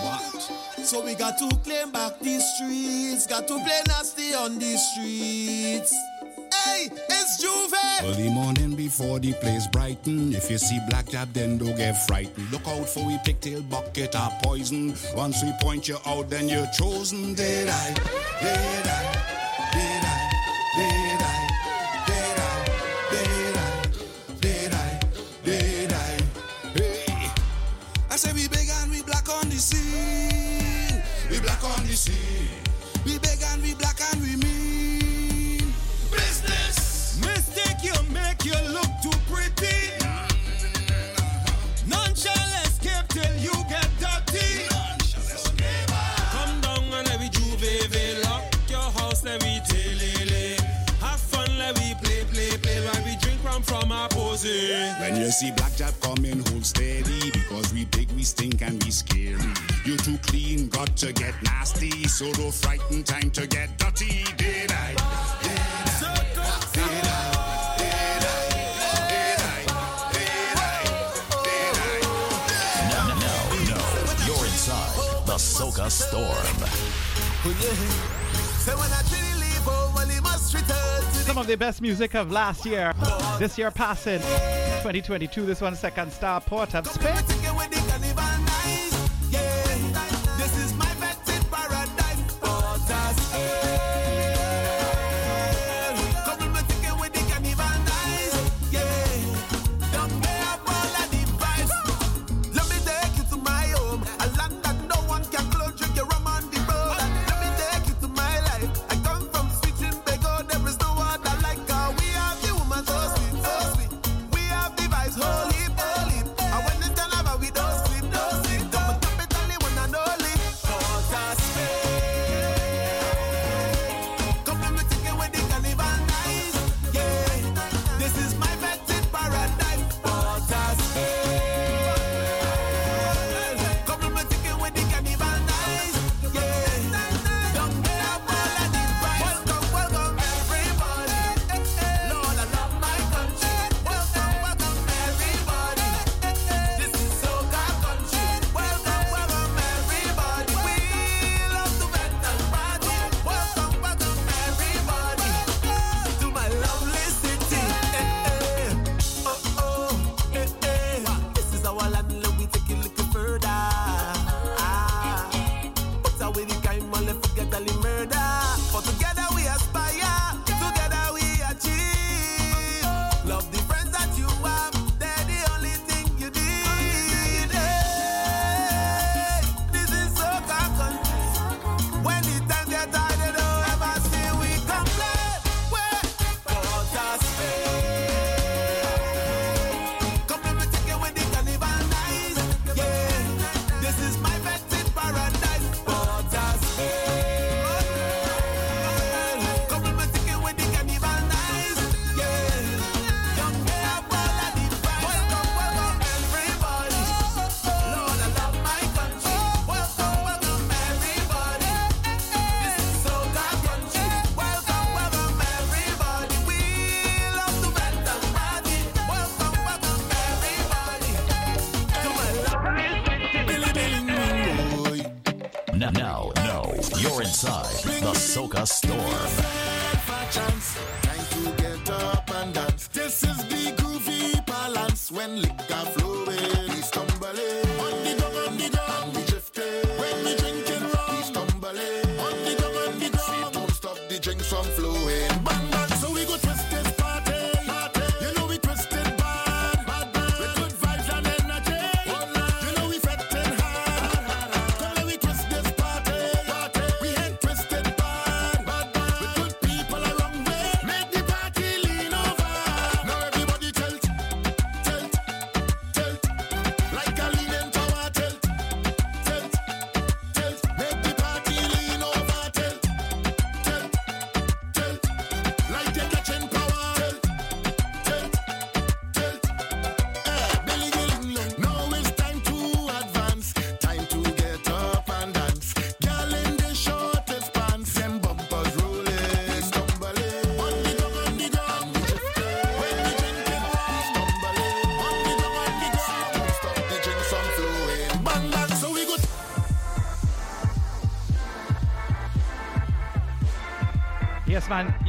What? So we got to claim back these streets, got to play nasty on these streets. Hey, it's Juve. Before the place brighten. If you see black then don't get frightened. Look out for we pigtail bucket of poison. Once we point you out, then you're chosen. Did I? Did I? To Some of the best music of last year. This year passing. 2022, this one second star Port of Spain.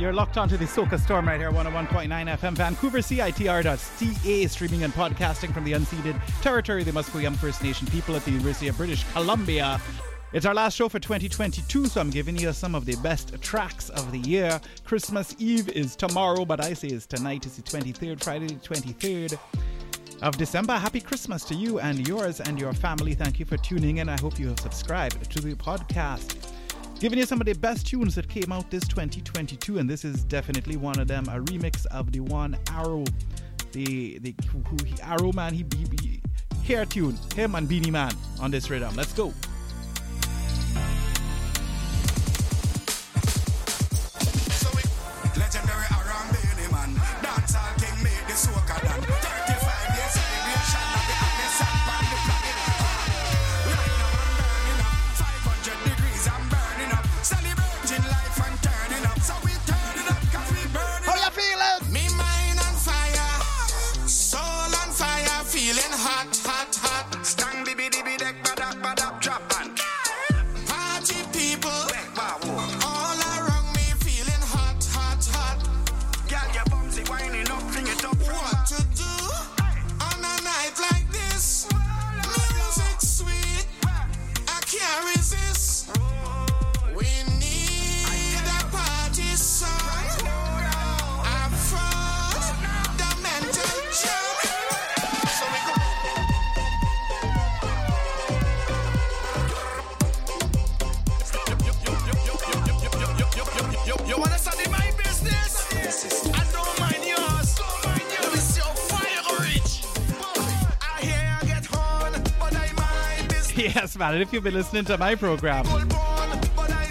You're locked onto the Soca Storm right here, 101.9 FM, Vancouver, CITR.ca, streaming and podcasting from the unceded territory of the Musqueam First Nation people at the University of British Columbia. It's our last show for 2022, so I'm giving you some of the best tracks of the year. Christmas Eve is tomorrow, but I say it's tonight. It's the 23rd, Friday the 23rd of December. Happy Christmas to you and yours and your family. Thank you for tuning in. I hope you have subscribed to the podcast. Giving you some of the best tunes that came out this 2022, and this is definitely one of them. A remix of the one Arrow, the the who, who Arrow man. He, he, he hair tune him and Beenie Man on this rhythm. Let's go. Man. And if you've been listening to my program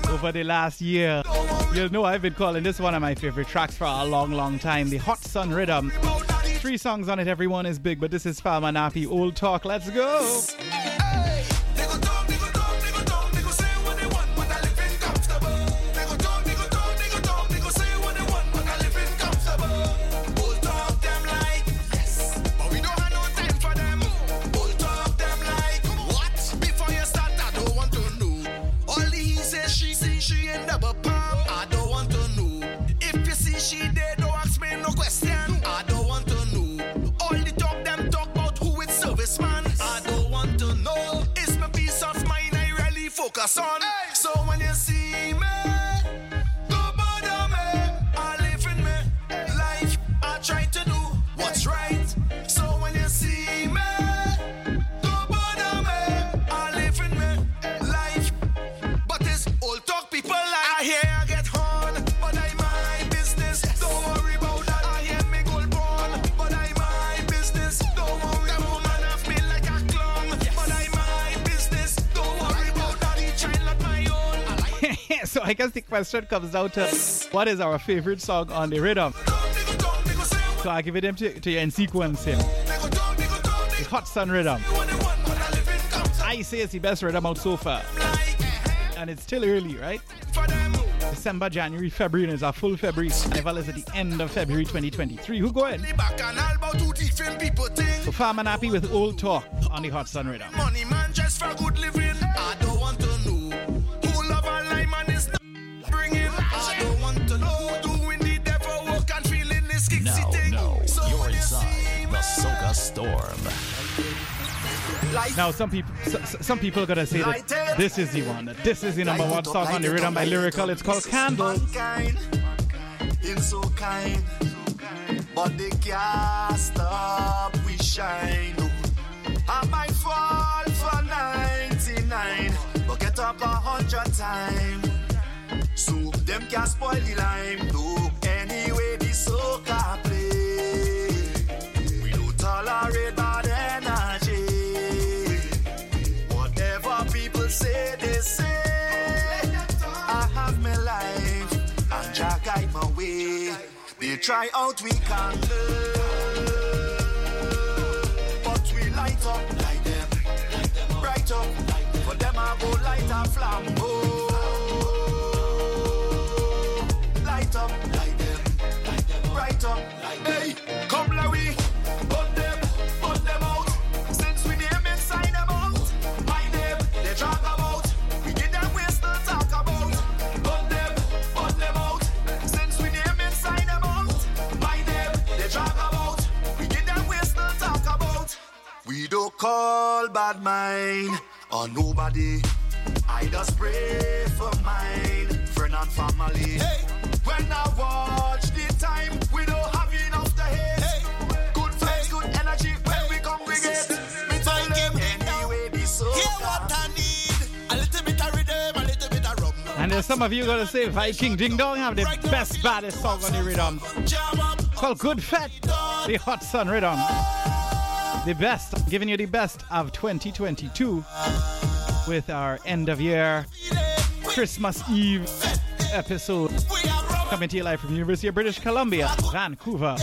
over the last year, you'll know I've been calling this one of my favorite tracks for a long, long time. The Hot Sun Rhythm. Three songs on it, everyone is big, but this is Farmer Nappy Old Talk. Let's go. Question comes down to what is our favorite song on the rhythm? So I give it them to, to you in sequence here. The Hot Sun Rhythm. I say it's the best rhythm out so far. And it's still early, right? December, January, February, and it's a full February. Carnival is at the end of February 2023. Who going? So Farmer Nappy with Old Talk on the Hot Sun Rhythm. Money man just for good living. Now, some people, some people are gonna say that this is the one, that this is the number one song on the rhythm by Lyrikal. It's called Candle. So kind, but they can't stop we shine. I might fall for 99, but get up a hundred times. So them can't spoil the lime. No, anyway, soca play. We don't tolerate try out we can but we light up like them, bright up. For them I go light a flambeau. Call bad mind or nobody. I just pray for mine, friend and family. Hey, when I watch the time, we don't have enough to hate. Good vibes, good energy when we congregate. Me tell them anyway, this so. Yeah, what I need, a little bit of rhythm, a little bit of rum. And there's some of you gonna say Viking Ding Dong have the best, baddest song on the rhythm. Called Good Fat, the Hot Sun Rhythm. The best, giving you the best of 2022 with our end of year Christmas Eve episode. Coming to you live from University of British Columbia, Vancouver.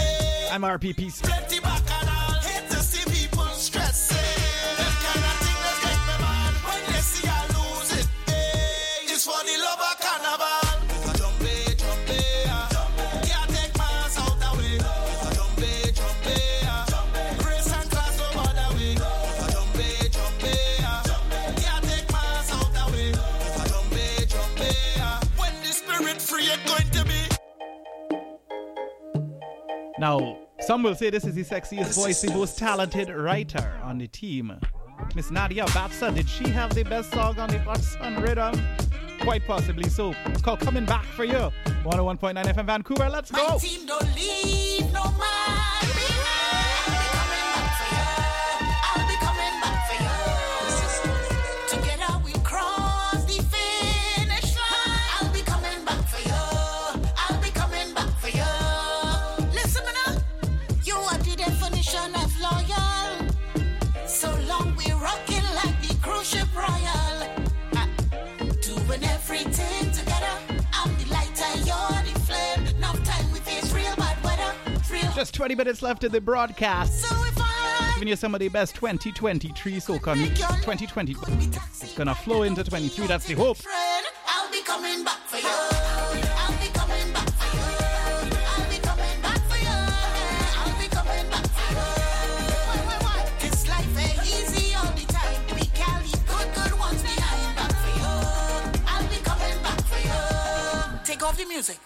I'm RPP. Now, some will say this is the sexiest voice, the most talented writer on the team. Miss Nadia Batson, did she have the best song on the Hot Sun Rhythm? Quite possibly so. It's called Coming Back for You. 101.9 FM Vancouver, let's go! Just 20 minutes left in the broadcast. Giving you some of the best 2023 soca music. 2020. It's gonna flow into 23, that's the hope. friend. I'll be coming back for you. I'll be coming back for you. I'll be coming back for you. I'll be coming back for you. Why, why, why? This life ain't easy all the time. We can leave good, good ones behind. Back for you. I'll be coming back for you. Take off the music.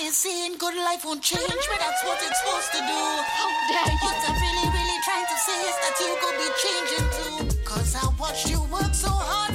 Ain't saying good life won't change, but that's what it's supposed to do. How dare you? What I'm really, really trying to say is that you could be changing too. Cause I watched you work so hard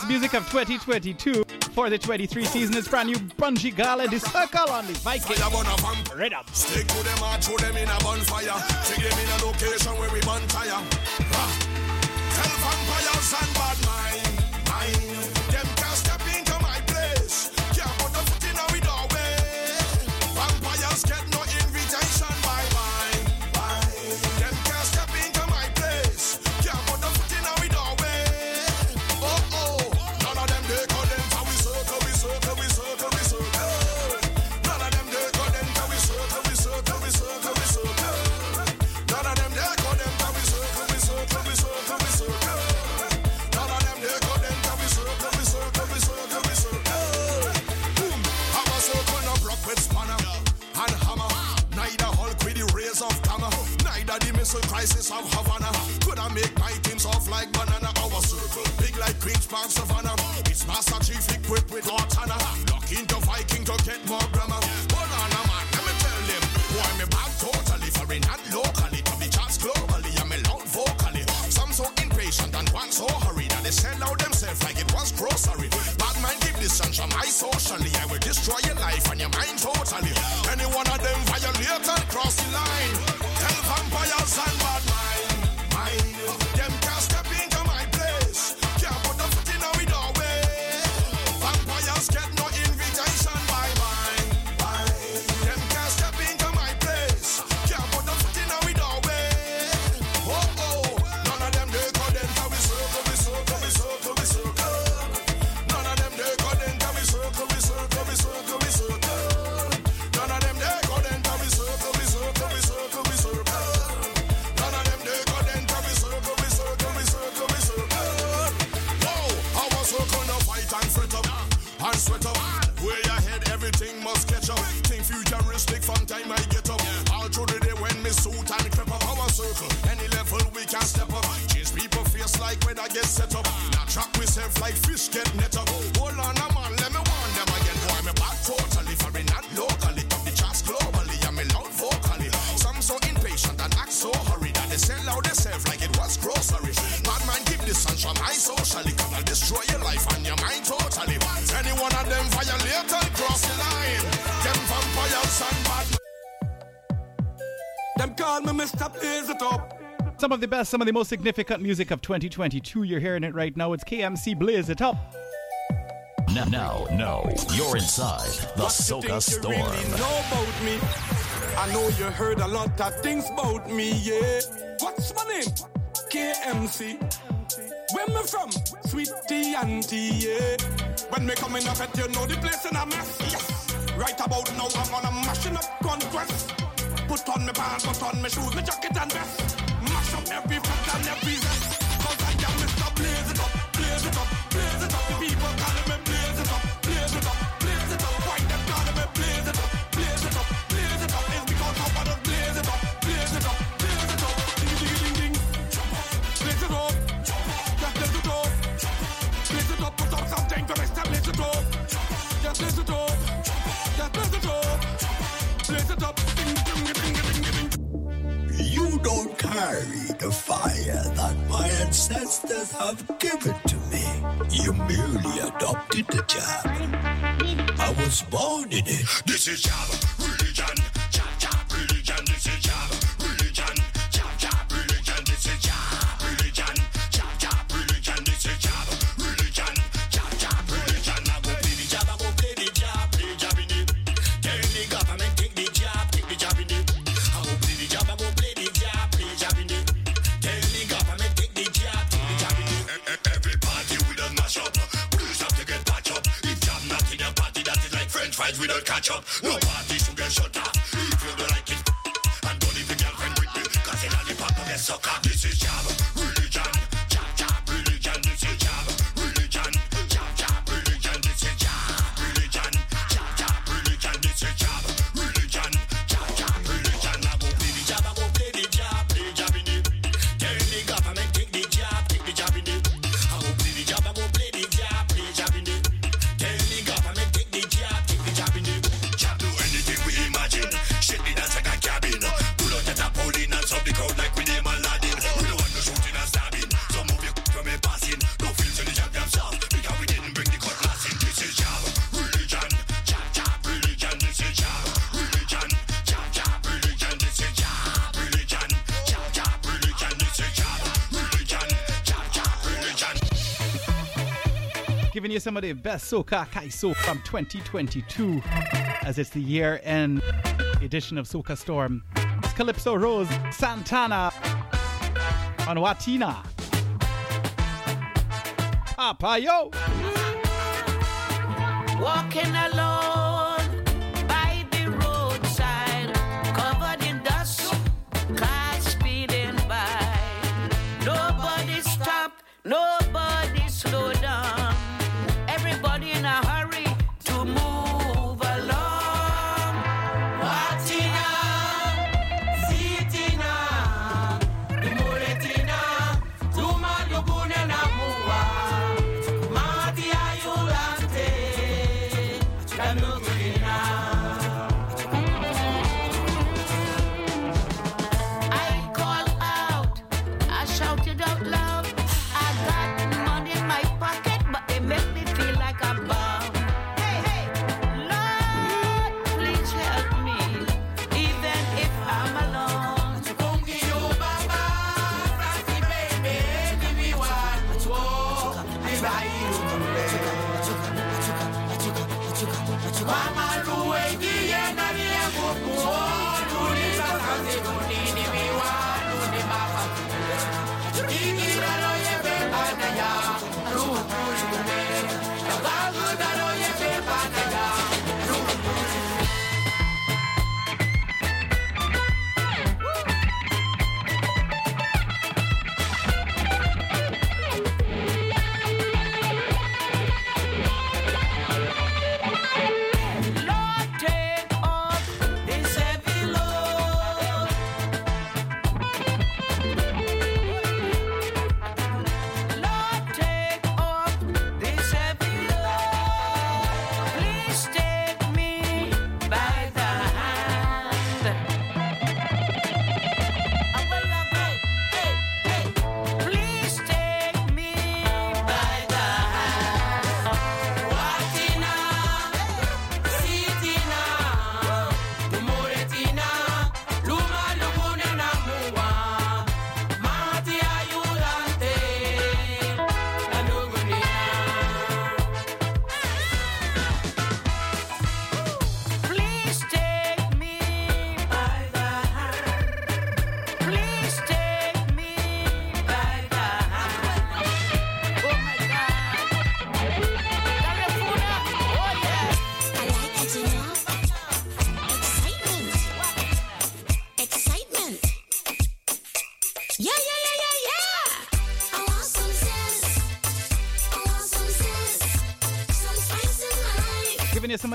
best music of 2022 for the 23 season is brand new Bunji Garlin, the circle on the Viking. Rhythm. Stick to them and throw them in a bonfire. Take them in a location where we bonfire. Tell vampires and bad mind, the best, some of the most significant music of 2022. You're hearing it right now. It's KMC Blizz It Up. Now, now, now, you're inside the what Soca Storm. You really know about me? I know you heard a lot of things about me, yeah. What's my name? KMC. Where me from? Sweetie auntie, yeah. When me coming up at you know the place in a mess, yes. Right about now I'm on a mashing up conquest. Put on me pants, put on me shoes, me jacket and vest every fuck and every rest. carry the fire that my ancestors have given to me. You merely adopted the job. I was born in it. This is Java religion. catch up. No. giving you some of the best Soca Kaiso from 2022, as it's the year end edition of Soca Storm. It's Calypso Rose Santana on Watina. Apa yo! Walking alone.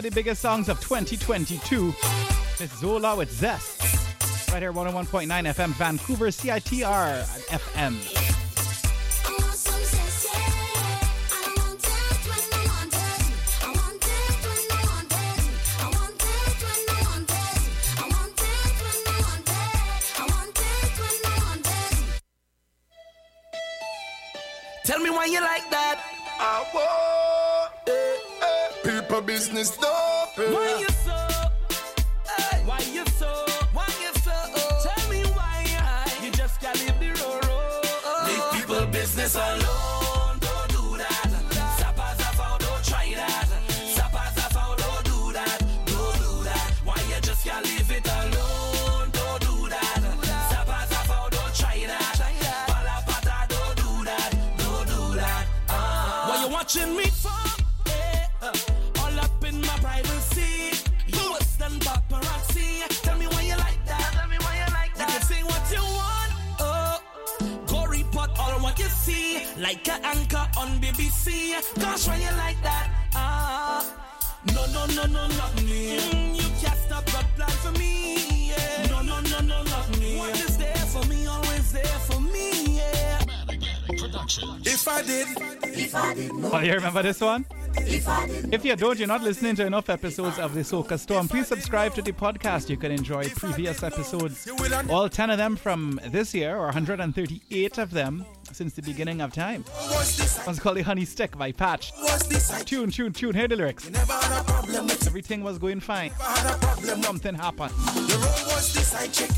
The biggest songs of 2022. It's Zola with Zest. Right here, 101.9 FM, Vancouver, CITR FM. This one? If you don't, you're not listening to enough episodes of the Soca Storm. Please subscribe to the podcast. You can enjoy previous episodes, all 10 of them from this year, or 138 of them since the beginning of time. One's called The Honey Stick by Patch. Tune, tune, tune. Hear the lyrics. Everything was going fine. Something happened. The road was this I check.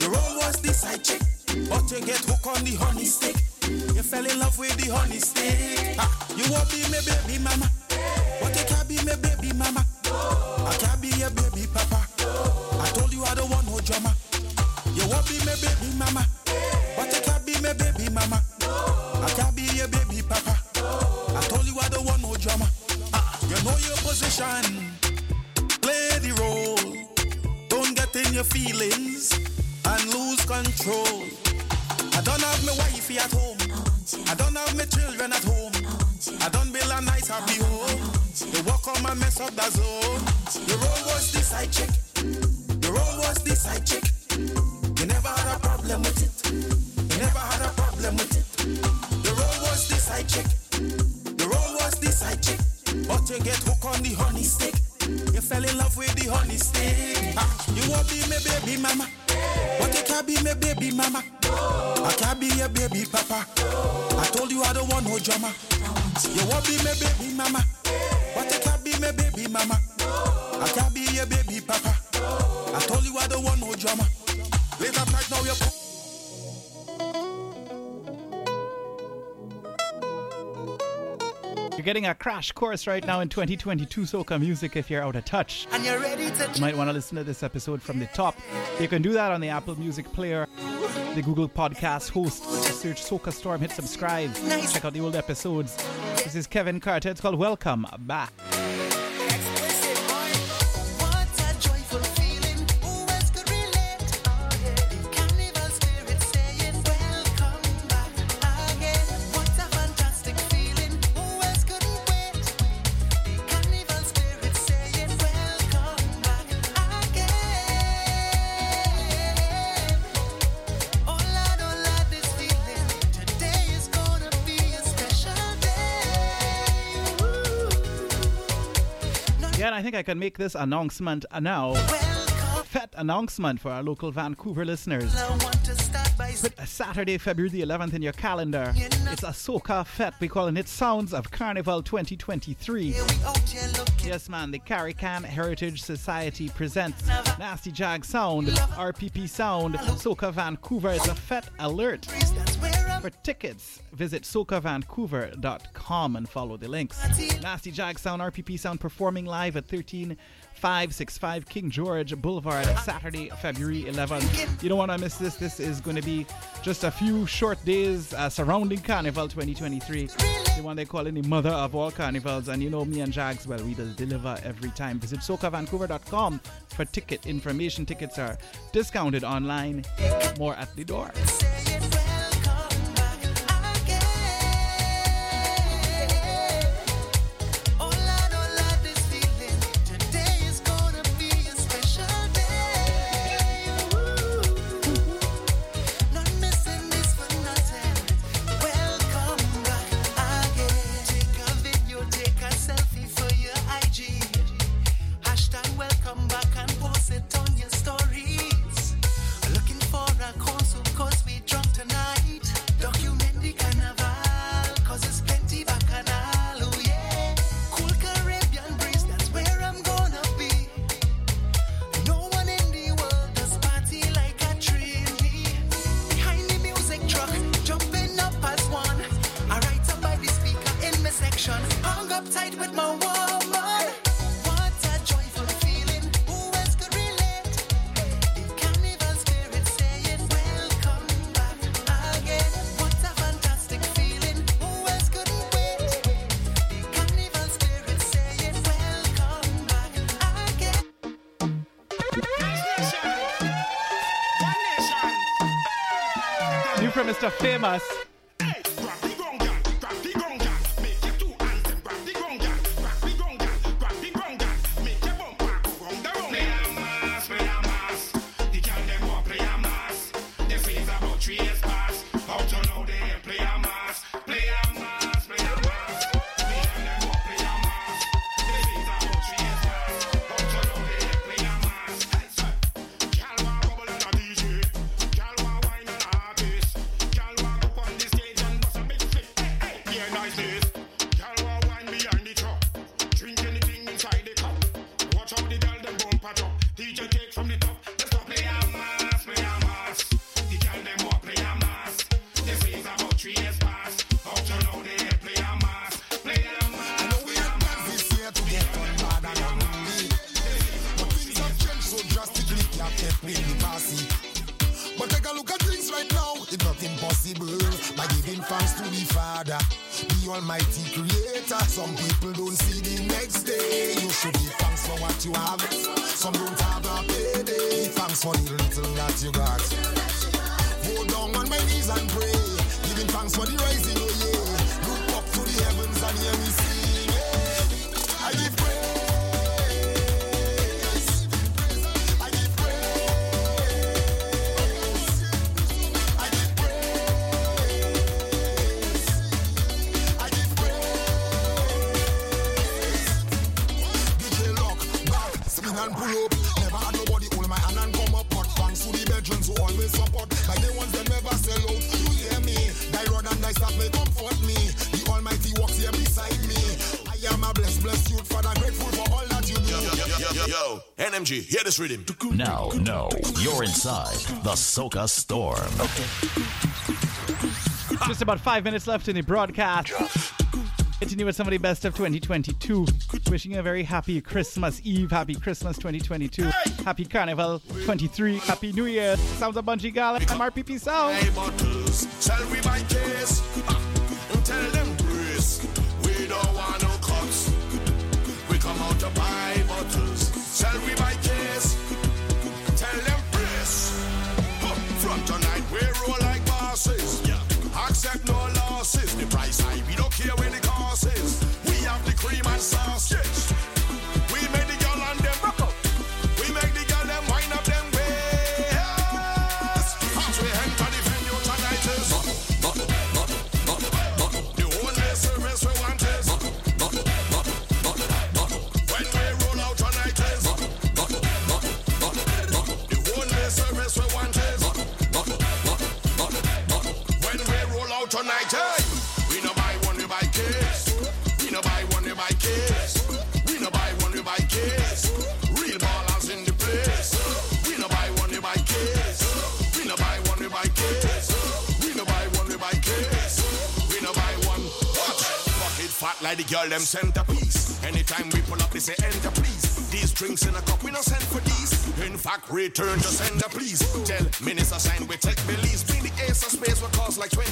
The road was this I check. But you get hooked on the honey stick. Fell in love with the honey stick. Ah, you won't be my baby mama. But you can't be my baby mama. I can't be your baby papa. I told you I don't want no drama. You won't be my baby mama. But you can't be my baby mama. I can't be your baby papa. I told you I don't want no drama. Ah, you know your position. Play the role. Don't get in your feelings and lose control. I don't have my wifey at home. I don't have my children at home. I don't build a nice happy home. They walk on my mess up the zone. The road was this I check. The road was this I check. You never had a problem with it. You never had a problem with it. The road was this I check. The road was this I check. But you get hooked on the honey stick. You fell in love with the honey stick. Ah, you won't be my baby mama. Can't be my baby mama. I can't be your baby papa. I told you I don't want no drama. You won't be my baby mama. But you can't be my baby mama. You're getting a crash course right now in 2022 soca music if you're out of touch. you might want to listen to this episode from the top. You can do that on the Apple Music Player, the Google Podcast host. Search Soca Storm, hit subscribe, check out the old episodes. This is Kevin Carter. It's called Welcome Back. think I can make this announcement now. Welcome. Fat announcement for our local Vancouver listeners. Put Saturday, February the 11th in your calendar. It's a soca Ahsoka Fete. We call it Sounds of Carnival 2023. Yes, man, the Carrican Heritage Society presents Nasty Jag Sound, RPP Sound, Soca Vancouver. It's a fat alert. For tickets, visit socavancouver.com and follow the links. Nasty Jag Sound, RPP Sound performing live at 13565 King George Boulevard Saturday, February 11th. You don't want to miss this. This is going to be just a few short days uh, surrounding Carnival 2023. The one they call in the mother of all carnivals. And you know me and Jags, well, we deliver every time. Visit socavancouver.com for ticket information. Tickets are discounted online, more at the door. this. Now, no, you're inside the Soca Storm. Just about five minutes left in the broadcast. Continue with some of the best of 2022. Wishing you a very happy Christmas Eve, happy Christmas 2022, happy Carnival 23, happy New Year. Sounds a Bunji Garlin. rpp sound. Them centerpiece. Anytime we pull up, they say enter please. These drinks in a cup, we no send for these. In fact, return to sender please. Tell minister sign we take belize. Bring the ace of space will cost like 20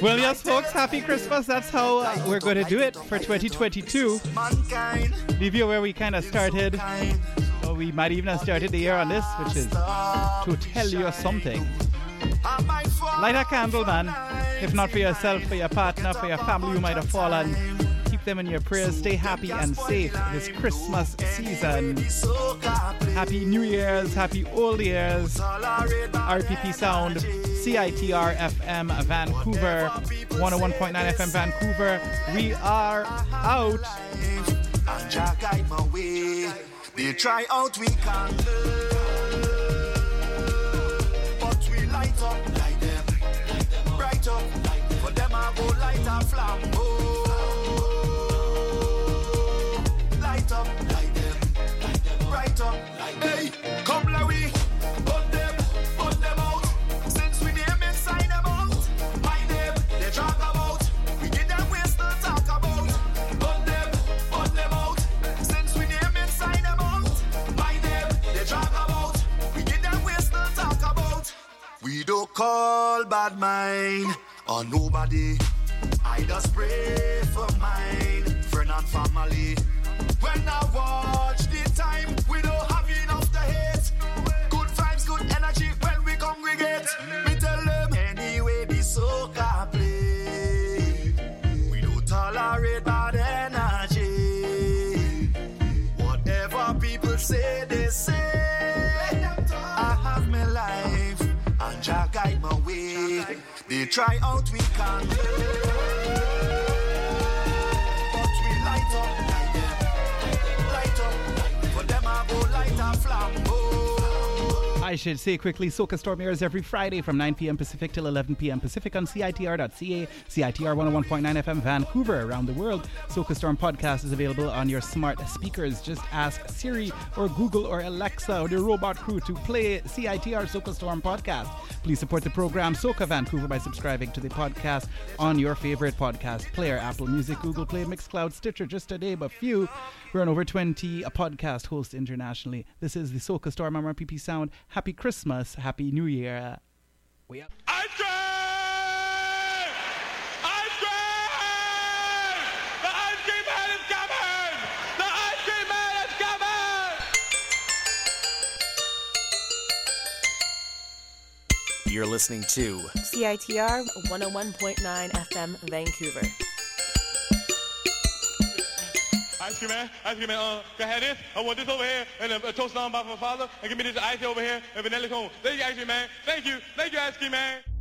Well, yes, folks, happy Christmas. That's how uh, we're going to do it for 2022. Mankind. Leave you where we kind of started. Or we might even have started the year on this, which is to tell you something. Light a candle, man. If not for yourself, for your partner, for your family you might have fallen. Them in your prayers. Stay happy and safe this Christmas season. Happy New Year's, happy Old Year's. RPP Sound, CITR FM Vancouver, 101.9 FM Vancouver. We are out. And. They try out we can but we light up, light them, bright up. For them I go light a flambeau. Don't call bad mind on nobody. I just pray for mine, friend and family. When I watch the time, try out, we can I should say quickly, Soca Storm airs every Friday from 9 p.m. Pacific till 11 p.m. Pacific on CITR.ca, CITR 101.9 FM Vancouver. Around the world, Soca Storm podcast is available on your smart speakers. Just ask Siri or Google or Alexa or the robot crew to play CITR Soca Storm podcast. Please support the program Soca Vancouver by subscribing to the podcast on your favorite podcast player Apple Music, Google Play, Mixcloud, Stitcher, just to name a few. We're on over 20 podcast hosts internationally. This is the Soca Storm on RPP Sound. Happy Christmas, Happy New Year. We up. You're listening to CITR 101.9 FM Vancouver. Ice cream man, ice cream man, uh, can I have this? I want this over here, and a, a toast on by my father, and give me this ice over here, and vanilla cone. Thank you, ice cream man. Thank you, thank you, ice cream man.